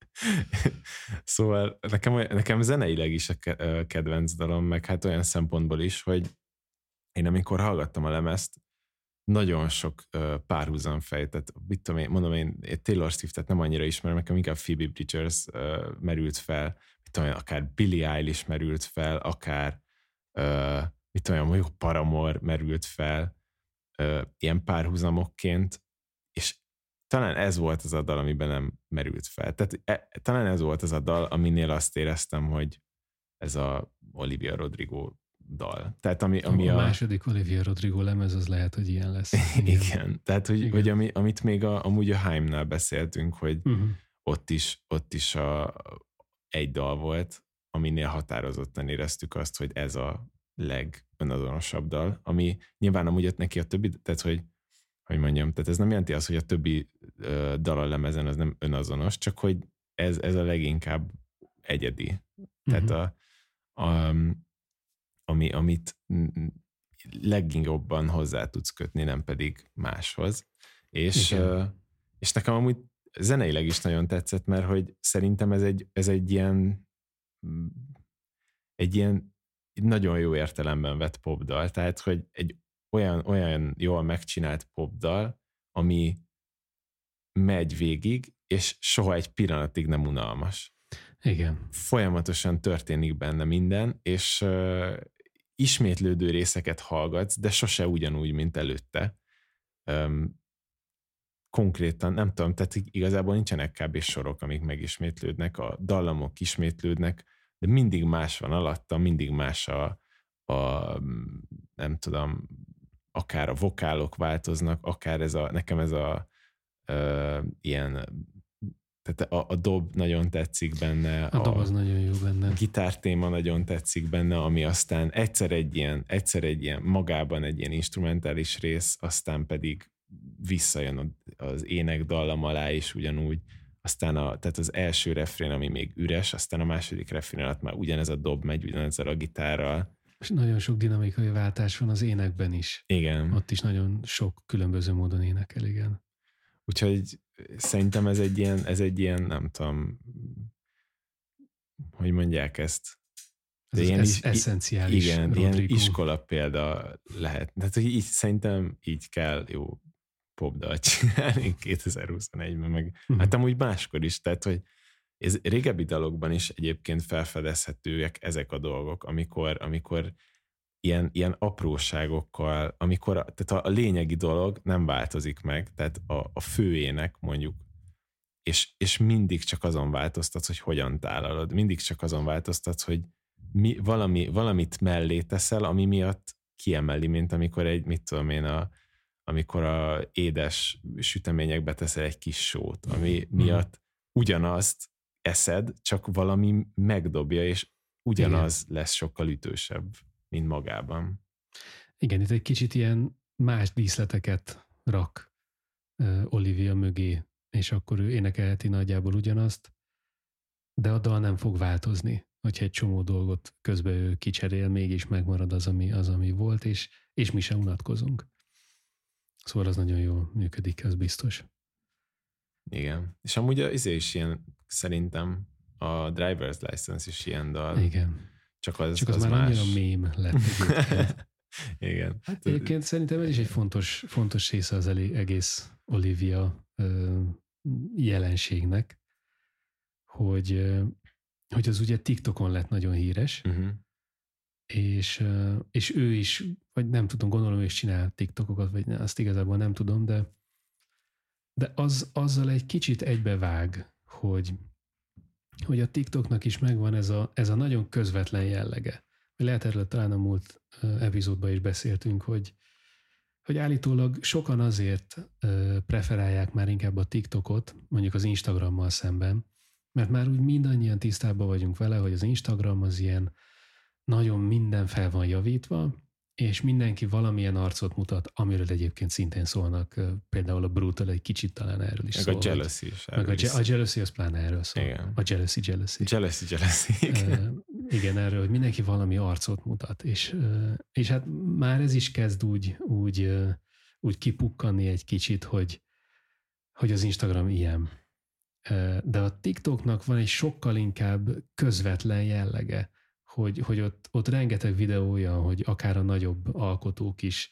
szóval nekem, nekem zeneileg is a kedvenc dalom, meg hát olyan szempontból is, hogy én amikor hallgattam a lemezt, nagyon sok párhuzam fejtett, mit tudom én, mondom én, én Taylor Swift-et nem annyira ismerem, nekem inkább Phoebe Bridgers merült fel, mit tudom én, akár Billie Eilish merült fel, akár mit tudom én, mondjuk Paramore merült fel, uh, ilyen párhuzamokként, és talán ez volt az a dal, amiben nem merült fel. Tehát e, talán ez volt az a dal, aminél azt éreztem, hogy ez a Olivia Rodrigo dal. Tehát ami, ami a, a második Olivia Rodrigo lemez az lehet, hogy ilyen lesz. Igen, Igen. tehát hogy, Igen. hogy ami, amit még a, amúgy a Haimnál beszéltünk, hogy uh-huh. ott is, ott is a, egy dal volt, aminél határozottan éreztük azt, hogy ez a legönazonosabb dal, ami nyilván amúgy ott neki a többi, tehát hogy hogy mondjam, tehát ez nem jelenti azt, hogy a többi uh, dal a lemezen az nem önazonos, csak hogy ez, ez a leginkább egyedi. Uh-huh. Tehát a, a, ami, amit leginkábban hozzá tudsz kötni, nem pedig máshoz. És, uh, és nekem amúgy zeneileg is nagyon tetszett, mert hogy szerintem ez egy, ez egy ilyen egy ilyen nagyon jó értelemben vett popdal, tehát hogy egy olyan, olyan jól megcsinált popdal, ami megy végig, és soha egy pillanatig nem unalmas. Igen. Folyamatosan történik benne minden, és uh, ismétlődő részeket hallgatsz, de sose ugyanúgy, mint előtte. Um, konkrétan, nem tudom, tehát igazából nincsenek kb. sorok, amik megismétlődnek, a dallamok ismétlődnek, de mindig más van alatta, mindig más a, a nem tudom, akár a vokálok változnak, akár ez a, nekem ez a ö, ilyen tehát a, a dob nagyon tetszik benne. A, a dob az nagyon jó benne. A gitártéma nagyon tetszik benne, ami aztán egyszer egy ilyen, egyszer egy ilyen magában egy ilyen instrumentális rész, aztán pedig visszajön az ének dallam alá is ugyanúgy, aztán a, tehát az első refrén, ami még üres, aztán a második refrén alatt már ugyanez a dob megy, ugyanezzel a gitárral, és nagyon sok dinamikai váltás van az énekben is. Igen. Ott is nagyon sok különböző módon énekel, igen. Úgyhogy szerintem ez egy ilyen, ez egy ilyen, nem tudom, hogy mondják ezt. De ez ilyen is, eszenciális Igen, Rodrigo. ilyen iskola példa lehet. Tehát hogy így szerintem így kell jó popdalt csinálni 2021-ben, meg uh-huh. hát amúgy máskor is, tehát hogy ez régebbi dalokban is egyébként felfedezhetőek ezek a dolgok, amikor, amikor ilyen, ilyen apróságokkal, amikor a, tehát a, a lényegi dolog nem változik meg, tehát a, a főének mondjuk, és, és mindig csak azon változtatsz, hogy hogyan tálalod, mindig csak azon változtatsz, hogy mi, valami, valamit mellé teszel, ami miatt kiemeli, mint amikor egy, mit tudom én, a, amikor a édes süteményekbe teszel egy kis sót, ami mhm. miatt ugyanazt eszed, csak valami megdobja, és ugyanaz Igen. lesz sokkal ütősebb, mint magában. Igen, itt egy kicsit ilyen más díszleteket rak Olivia mögé, és akkor ő énekelheti nagyjából ugyanazt, de a dal nem fog változni, hogyha egy csomó dolgot közben ő kicserél, mégis megmarad az, ami, az, ami volt, és, és mi sem unatkozunk. Szóval az nagyon jól működik, ez biztos. Igen. És amúgy az izé is ilyen, szerintem a driver's license is ilyen dal. Igen. Csak az, Csak az, az már más. annyira mém lett Igen. Hát, egyébként szerintem ez is egy fontos, fontos része az egész Olivia jelenségnek, hogy, hogy az ugye TikTokon lett nagyon híres, uh-huh. És, és ő is, vagy nem tudom, gondolom, ő is csinál TikTokokat, vagy azt igazából nem tudom, de de az, azzal egy kicsit egybevág, hogy, hogy a TikToknak is megvan ez a, ez a nagyon közvetlen jellege. Lehet erről talán a múlt epizódban is beszéltünk, hogy, hogy állítólag sokan azért preferálják már inkább a TikTokot, mondjuk az Instagrammal szemben, mert már úgy mindannyian tisztában vagyunk vele, hogy az Instagram az ilyen nagyon minden fel van javítva, és mindenki valamilyen arcot mutat, amiről egyébként szintén szólnak, például a Brutal egy kicsit talán erről is meg szól. a Jealousy is. Meg a, a Jealousy az pláne erről szól. Igen. A Jealousy Jealousy. Jealousy Jealousy, igen. igen, erről, hogy mindenki valami arcot mutat, és, és hát már ez is kezd úgy, úgy, úgy kipukkanni egy kicsit, hogy, hogy az Instagram ilyen. De a TikToknak van egy sokkal inkább közvetlen jellege, hogy, hogy ott, ott rengeteg videó olyan, hogy akár a nagyobb alkotók is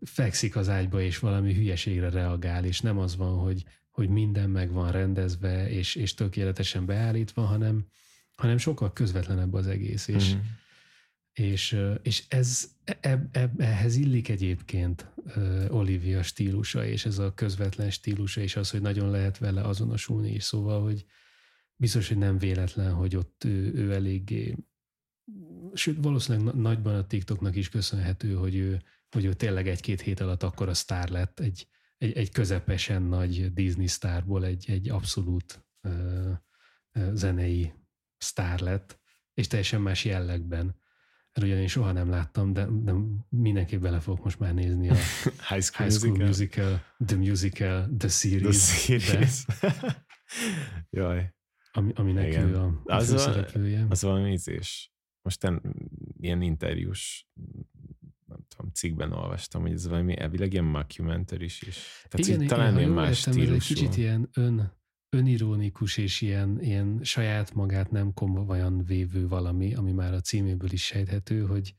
fekszik az ágyba, és valami hülyeségre reagál, és nem az van, hogy, hogy minden meg van rendezve, és, és tökéletesen beállítva, hanem, hanem sokkal közvetlenebb az egész, és, mm. és, és ez e, e, ehhez illik egyébként Olivia stílusa, és ez a közvetlen stílusa, és az, hogy nagyon lehet vele azonosulni is, szóval, hogy biztos, hogy nem véletlen, hogy ott ő, ő eléggé sőt, valószínűleg nagyban a TikToknak is köszönhető, hogy ő, hogy ő tényleg egy-két hét alatt akkor a sztár lett, egy, egy, egy közepesen nagy Disney sztárból egy, egy abszolút uh, zenei sztár lett, és teljesen más jellegben. Erről ugyan én soha nem láttam, de, de mindenképp bele fogok most már nézni a High School, High School musical. musical, The Musical, The Series. The series. Jaj. Ami, aminek Igen. ő a, a az. A, az valami ízés. Most ten, ilyen interjús nem tudom, cikkben olvastam, hogy ez valami elvileg ilyen mockumentary is. Tehát Igen, talán ilyen más értem, stílusú. Ez egy kicsit ilyen ön, önironikus és ilyen, ilyen saját magát nem komolyan vévő valami, ami már a címéből is sejthető, hogy,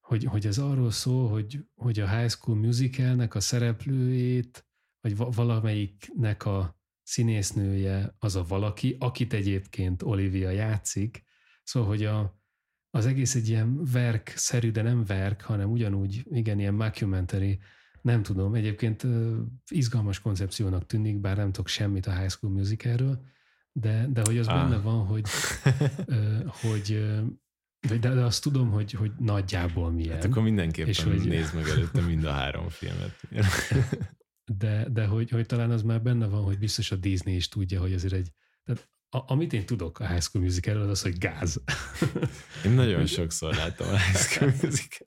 hogy, hogy ez arról szól, hogy, hogy a High School Musicalnek a szereplőjét, vagy valamelyiknek a színésznője az a valaki, akit egyébként Olivia játszik, szóval, hogy a, az egész egy ilyen verk-szerű, de nem verk, hanem ugyanúgy, igen, ilyen mockumentary nem tudom, egyébként izgalmas koncepciónak tűnik, bár nem tudok semmit a High School Musicalről, de, de hogy az ah. benne van, hogy, hogy de, de azt tudom, hogy, hogy nagyjából milyen. Hát akkor mindenképpen és hogy... nézd meg előtte mind a három filmet. De, de hogy, hogy talán az már benne van, hogy biztos a Disney is tudja, hogy azért egy, tehát a, amit én tudok a High School Musical, az az, hogy gáz. Én nagyon sokszor láttam a High School Musical.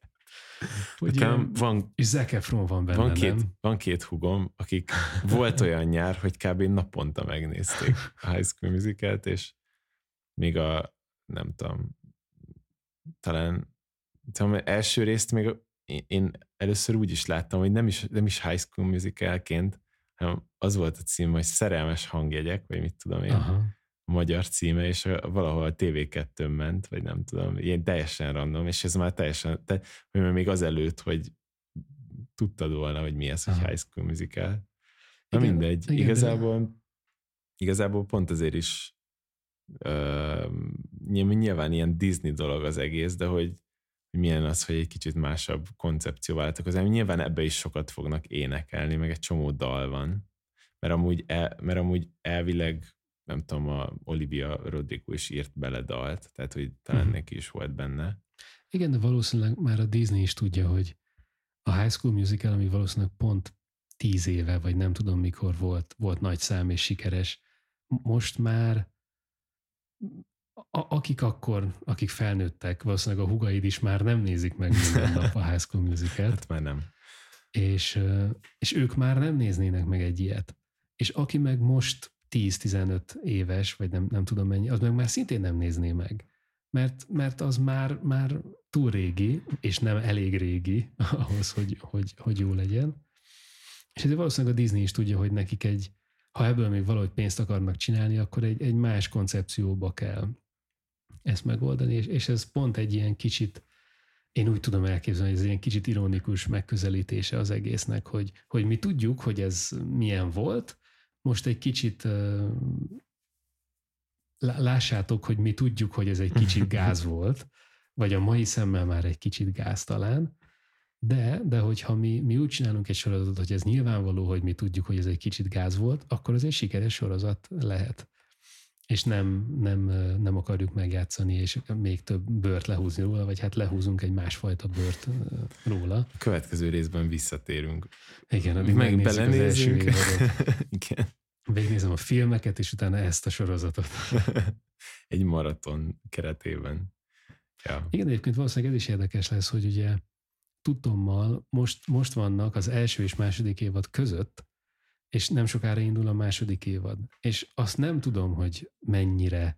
Van, és Zac Efron van benne, van két, nem? Van két hugom, akik volt olyan nyár, hogy kb. naponta megnézték a High School Musical-t, és még a, nem tudom, talán, talán első részt még én először úgy is láttam, hogy nem is, nem is High School Musicalként, hanem az volt a cím, hogy szerelmes hangjegyek, vagy mit tudom én. Aha magyar címe, és valahol a TV2 ment, vagy nem tudom, ilyen teljesen random, és ez már teljesen, te, hogy még azelőtt, hogy tudtad volna, hogy mi ez, hogy High School Musical. Na igen, mindegy, igen, igazából, de... igazából pont azért is uh, nyilván ilyen Disney dolog az egész, de hogy milyen az, hogy egy kicsit másabb koncepció váltak Nyilván ebbe is sokat fognak énekelni, meg egy csomó dal van. Mert amúgy, el, mert amúgy elvileg nem tudom, a Olivia Rodrigo is írt bele dalt, tehát hogy talán uh-huh. neki is volt benne. Igen, de valószínűleg már a Disney is tudja, hogy a High School Musical, ami valószínűleg pont tíz éve, vagy nem tudom mikor volt, volt nagy szám és sikeres, most már a, akik akkor, akik felnőttek, valószínűleg a hugaid is már nem nézik meg minden nap a High School Musical. Hát már nem. És, és ők már nem néznének meg egy ilyet. És aki meg most 10-15 éves, vagy nem, nem tudom mennyi, az meg már szintén nem nézné meg. Mert, mert az már, már túl régi, és nem elég régi ahhoz, hogy, hogy, hogy jó legyen. És ezért valószínűleg a Disney is tudja, hogy nekik egy, ha ebből még valahogy pénzt akarnak csinálni, akkor egy, egy más koncepcióba kell ezt megoldani, és, és ez pont egy ilyen kicsit, én úgy tudom elképzelni, hogy ez ilyen kicsit ironikus megközelítése az egésznek, hogy, hogy mi tudjuk, hogy ez milyen volt, most egy kicsit lássátok, hogy mi tudjuk, hogy ez egy kicsit gáz volt, vagy a mai szemmel már egy kicsit gáz talán, de, de hogyha mi, mi úgy csinálunk egy sorozatot, hogy ez nyilvánvaló, hogy mi tudjuk, hogy ez egy kicsit gáz volt, akkor az egy sikeres sorozat lehet. És nem, nem, nem akarjuk megjátszani, és még több bört lehúzni róla, vagy hát lehúzunk egy másfajta bört róla. A következő részben visszatérünk. Igen, addig meg belenézünk. Igen. Végnézem a filmeket, és utána ezt a sorozatot. Egy maraton keretében. Ja. Igen, egyébként valószínűleg ez is érdekes lesz, hogy ugye tudtommal most, most vannak az első és második évad között, és nem sokára indul a második évad. És azt nem tudom, hogy mennyire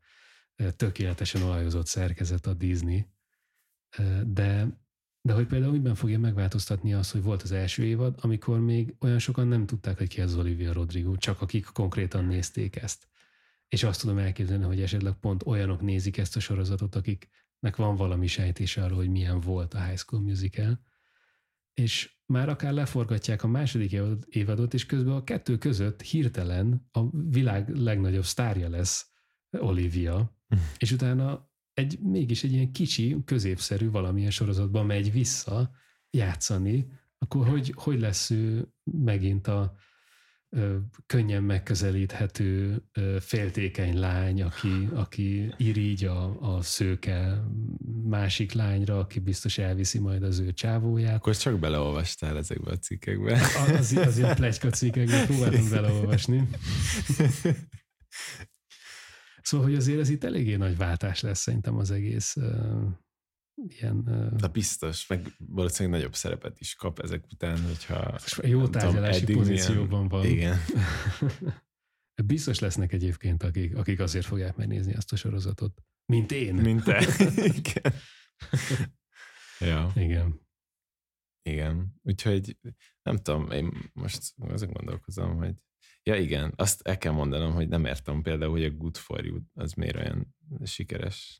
tökéletesen olajozott szerkezet a Disney, de, de hogy például miben fogja megváltoztatni az, hogy volt az első évad, amikor még olyan sokan nem tudták, hogy ki az Olivia Rodrigo, csak akik konkrétan nézték ezt. És azt tudom elképzelni, hogy esetleg pont olyanok nézik ezt a sorozatot, akiknek van valami sejtése arról, hogy milyen volt a High School Musical, és már akár leforgatják a második évadot, és közben a kettő között hirtelen a világ legnagyobb sztárja lesz Olivia, és utána egy mégis egy ilyen kicsi, középszerű valamilyen sorozatban megy vissza játszani, akkor hogy, hogy lesz ő megint a könnyen megközelíthető féltékeny lány, aki, aki irigy a, a szőke másik lányra, aki biztos elviszi majd az ő csávóját. Akkor csak beleolvastál ezekbe a cikkekbe. Az, az, ilyen plegyka cikkekbe próbáltam beleolvasni. Szóval, hogy azért ez itt eléggé nagy váltás lesz szerintem az egész ilyen... Na biztos, meg valószínűleg nagyobb szerepet is kap ezek után, hogyha... Jó tárgyalási tudom, pozícióban van. Igen. Biztos lesznek egyébként, akik, akik azért fogják megnézni azt a sorozatot. Mint én. Mint te. Igen. ja. Igen. Igen. Úgyhogy nem tudom, én most azon gondolkozom, hogy Ja igen, azt el kell mondanom, hogy nem értem például, hogy a Good For You az miért olyan sikeres.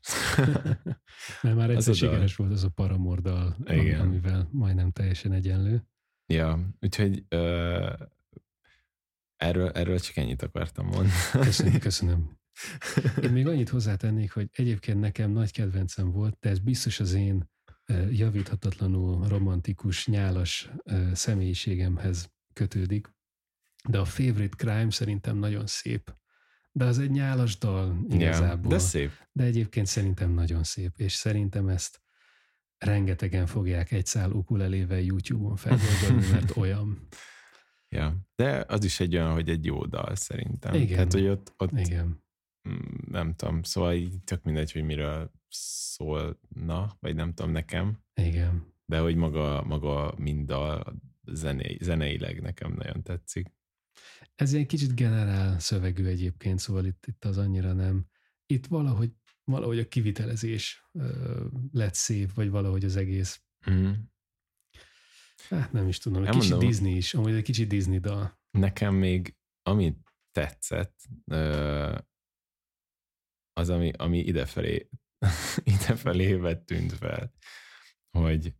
Mert már egyszer sikeres volt az a paramordal, igen. amivel majdnem teljesen egyenlő. Ja, úgyhogy uh, erről, erről csak ennyit akartam mondani. Köszönöm, köszönöm. Én még annyit hozzátennék, hogy egyébként nekem nagy kedvencem volt, de ez biztos az én javíthatatlanul romantikus, nyálas személyiségemhez kötődik. De a Favorite Crime szerintem nagyon szép. De az egy nyálas dal igazából. Ja, de szép. De egyébként szerintem nagyon szép, és szerintem ezt rengetegen fogják egy szál ukulelével YouTube-on feldolgozni, mert olyan. Ja, de az is egy olyan, hogy egy jó dal szerintem. Igen. Tehát, hogy ott, ott Igen. Mm, nem tudom, szóval így tök mindegy, hogy miről szólna, vagy nem tudom nekem. Igen. De hogy maga, maga mind a zené, zeneileg nekem nagyon tetszik. Ez egy kicsit generál szövegű egyébként, szóval itt, itt az annyira nem. Itt valahogy, valahogy a kivitelezés uh, lett szép, vagy valahogy az egész. Mm. Hát nem is tudom, egy kicsit Disney is, amúgy egy kicsit Disney dal. Nekem még, ami tetszett, az, ami, ami idefelé, idefelé tűnt fel, hogy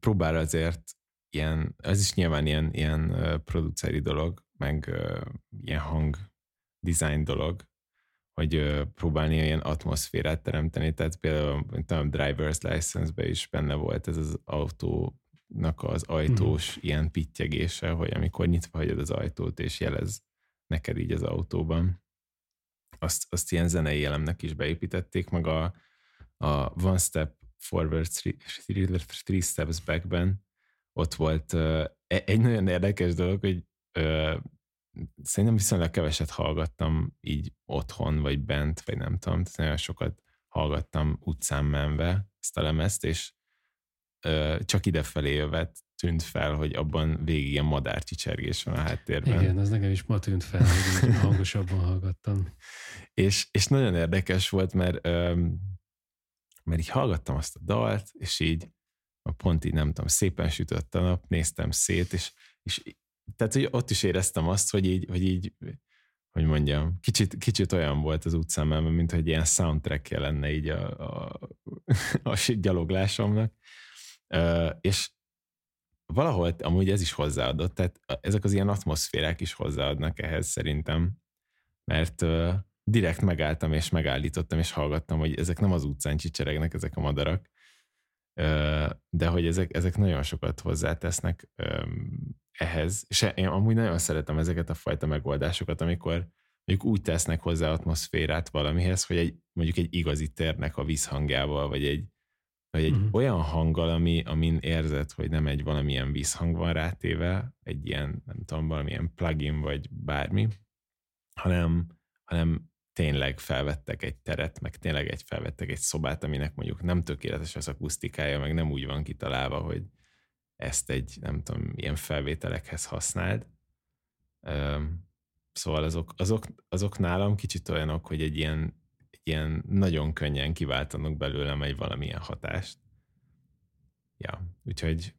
próbál azért ilyen, ez is nyilván ilyen, ilyen produceri dolog, meg ilyen hang design dolog, hogy próbálni ilyen atmoszférát teremteni, tehát például a driver's license-be is benne volt ez az autónak az ajtós mm. ilyen pittyegése, hogy amikor nyitva hagyod az ajtót, és jelez neked így az autóban. Azt, azt ilyen zenei elemnek is beépítették, meg a, a One Step Forward, Three, three, three Steps Backben ott volt uh, egy nagyon érdekes dolog, hogy szerintem viszonylag keveset hallgattam így otthon, vagy bent, vagy nem tudom, tehát nagyon sokat hallgattam utcán menve ezt a lemezt, és csak idefelé jövet tűnt fel, hogy abban végig ilyen madárcsicsergés van a háttérben. Igen, az nekem is ma tűnt fel, hogy hangosabban hallgattam. és, és nagyon érdekes volt, mert, mert így hallgattam azt a dalt, és így pont így nem tudom, szépen sütött a nap, néztem szét, és, és tehát hogy ott is éreztem azt, hogy így, hogy így hogy mondjam, kicsit, kicsit olyan volt az utcán, mint hogy ilyen soundtrack lenne így a, a, a gyaloglásomnak. Uh, és valahol amúgy ez is hozzáadott, tehát ezek az ilyen atmoszférák is hozzáadnak ehhez szerintem, mert uh, direkt megálltam és megállítottam, és hallgattam, hogy ezek nem az utcán csicseregnek ezek a madarak, de hogy ezek, ezek nagyon sokat hozzátesznek ehhez, és én amúgy nagyon szeretem ezeket a fajta megoldásokat, amikor mondjuk úgy tesznek hozzá atmoszférát valamihez, hogy egy, mondjuk egy igazi térnek a vízhangjával, vagy egy, vagy egy uh-huh. olyan hanggal, ami, amin érzed, hogy nem egy valamilyen vízhang van rátéve, egy ilyen, nem tudom, valamilyen plugin, vagy bármi, hanem, hanem tényleg felvettek egy teret, meg tényleg egy felvettek egy szobát, aminek mondjuk nem tökéletes az akusztikája, meg nem úgy van kitalálva, hogy ezt egy, nem tudom, ilyen felvételekhez használd. Szóval azok, azok, azok nálam kicsit olyanok, hogy egy ilyen, egy ilyen nagyon könnyen kiváltanak belőlem egy valamilyen hatást. Ja, úgyhogy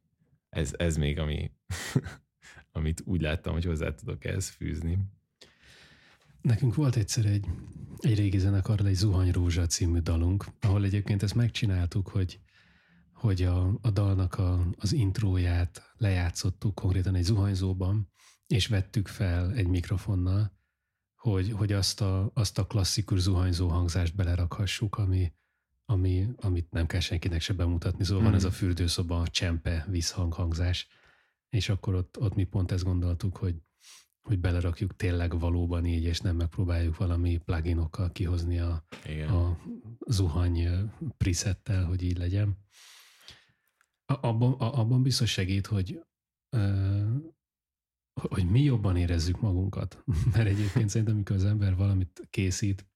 ez, ez még ami, amit úgy láttam, hogy hozzá tudok ehhez fűzni. Nekünk volt egyszer egy, egy régi zenekarral egy Zuhany Rózsa című dalunk, ahol egyébként ezt megcsináltuk, hogy, hogy a, a dalnak a, az intróját lejátszottuk konkrétan egy zuhanyzóban, és vettük fel egy mikrofonnal, hogy, hogy azt, a, azt a klasszikus zuhanyzó hangzást belerakhassuk, ami, ami, amit nem kell senkinek se bemutatni. Szóval mm. van ez a hmm. fürdőszoba a csempe vízhanghangzás, és akkor ott, ott mi pont ezt gondoltuk, hogy, hogy belerakjuk tényleg valóban így, és nem megpróbáljuk valami pluginokkal kihozni a, a zuhany presettel, hogy így legyen. Abban, abban biztos segít, hogy hogy mi jobban érezzük magunkat. Mert egyébként szerintem, amikor az ember valamit készít,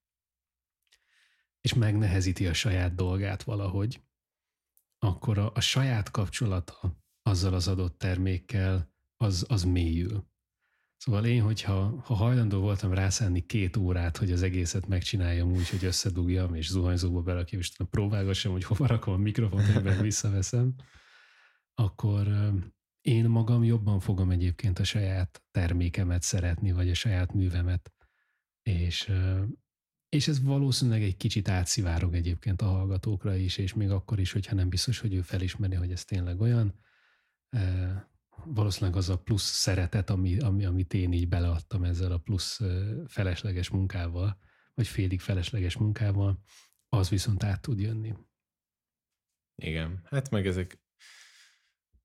és megnehezíti a saját dolgát valahogy, akkor a, a saját kapcsolata azzal az adott termékkel, az, az mélyül. Szóval én, hogyha ha hajlandó voltam rászánni két órát, hogy az egészet megcsináljam úgy, hogy összedugjam, és zuhanyzóba berakjam, és próbálgassam, hogy hova rakom a mikrofont, amiben visszaveszem, akkor én magam jobban fogom egyébként a saját termékemet szeretni, vagy a saját művemet, és, és ez valószínűleg egy kicsit átszivárog egyébként a hallgatókra is, és még akkor is, hogyha nem biztos, hogy ő felismeri, hogy ez tényleg olyan, valószínűleg az a plusz szeretet, ami, ami, amit én így beleadtam ezzel a plusz felesleges munkával, vagy félig felesleges munkával, az viszont át tud jönni. Igen, hát meg ezek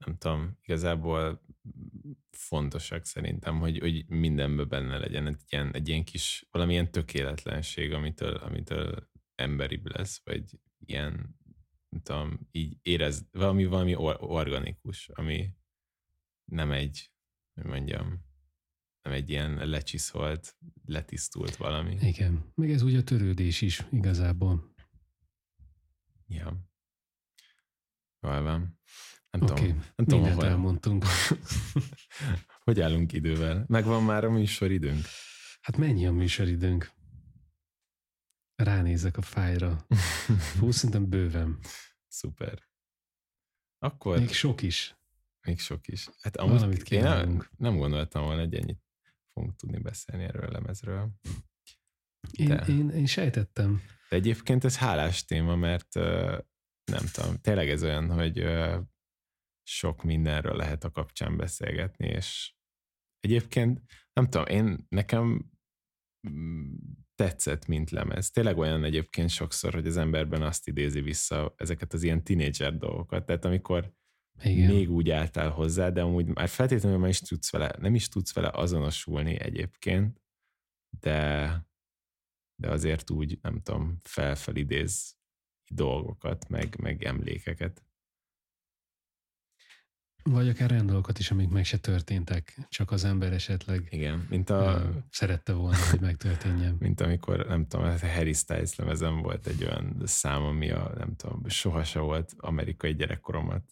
nem tudom, igazából fontosak szerintem, hogy, hogy mindenben benne legyen egy ilyen, egy ilyen kis, valamilyen tökéletlenség, amitől, amitől emberibb lesz, vagy ilyen, nem tudom, így érez, valami, valami or, organikus, ami nem egy, hogy mondjam, nem egy ilyen lecsiszolt, letisztult valami. Igen, meg ez úgy a törődés is igazából. Ja. Jól van. Nem okay. tudom, nem tudom, mindent hol... elmondtunk. hogy állunk idővel? Megvan már a műsoridőnk? Hát mennyi a műsoridőnk? Ránézek a fájra. Hú, szerintem bőven. Szuper. Akkor... Még sok is. Még sok is. Hát amúgy Valamit én nem, nem gondoltam volna, hogy ennyit fogunk tudni beszélni erről a lemezről. Én, én, én sejtettem. De egyébként ez hálás téma, mert nem tudom, tényleg ez olyan, hogy sok mindenről lehet a kapcsán beszélgetni, és egyébként nem tudom, én nekem mm, tetszett, mint lemez. Tényleg olyan egyébként sokszor, hogy az emberben azt idézi vissza ezeket az ilyen tinédzser dolgokat. Tehát amikor Igen. még úgy álltál hozzá, de amúgy már feltétlenül már is tudsz vele, nem is tudsz vele azonosulni egyébként, de, de azért úgy, nem tudom, felfelidéz dolgokat, meg, meg emlékeket. Vagy akár olyan dolgokat is, amik meg se történtek, csak az ember esetleg Igen, mint a, szerette volna, hogy megtörténjen. Mint amikor, nem tudom, a Harry Styles lemezem volt egy olyan szám, ami a, nem tudom, sohasem volt amerikai gyerekkoromat.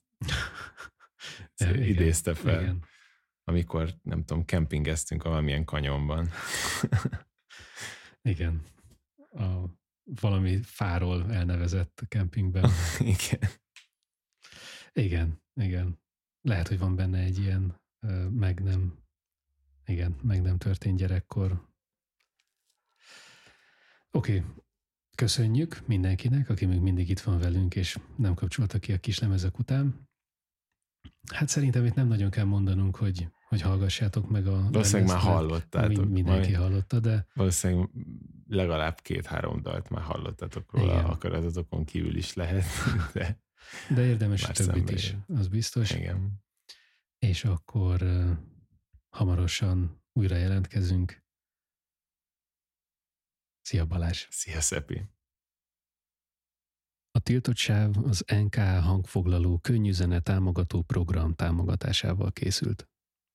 Idézte fel. Igen. Amikor, nem tudom, kempingeztünk valamilyen kanyonban. igen. A valami fáról elnevezett kempingben. igen. Igen, igen lehet, hogy van benne egy ilyen meg nem, igen, meg nem történt gyerekkor. Oké, okay. köszönjük mindenkinek, aki még mindig itt van velünk, és nem kapcsolta ki a kis lemezek után. Hát szerintem itt nem nagyon kell mondanunk, hogy, hogy hallgassátok meg a Valószínűleg már hallottátok. Mindenki majd, hallotta, de... Valószínűleg legalább két-három dalt már hallottatok róla, Igen. akaratotokon kívül is lehet, de... De érdemes a többit is, az biztos. Igen és akkor hamarosan újra jelentkezünk. Szia Balázs! Szia Szepi! A tiltott sáv az NK hangfoglaló könnyű zene támogató program támogatásával készült.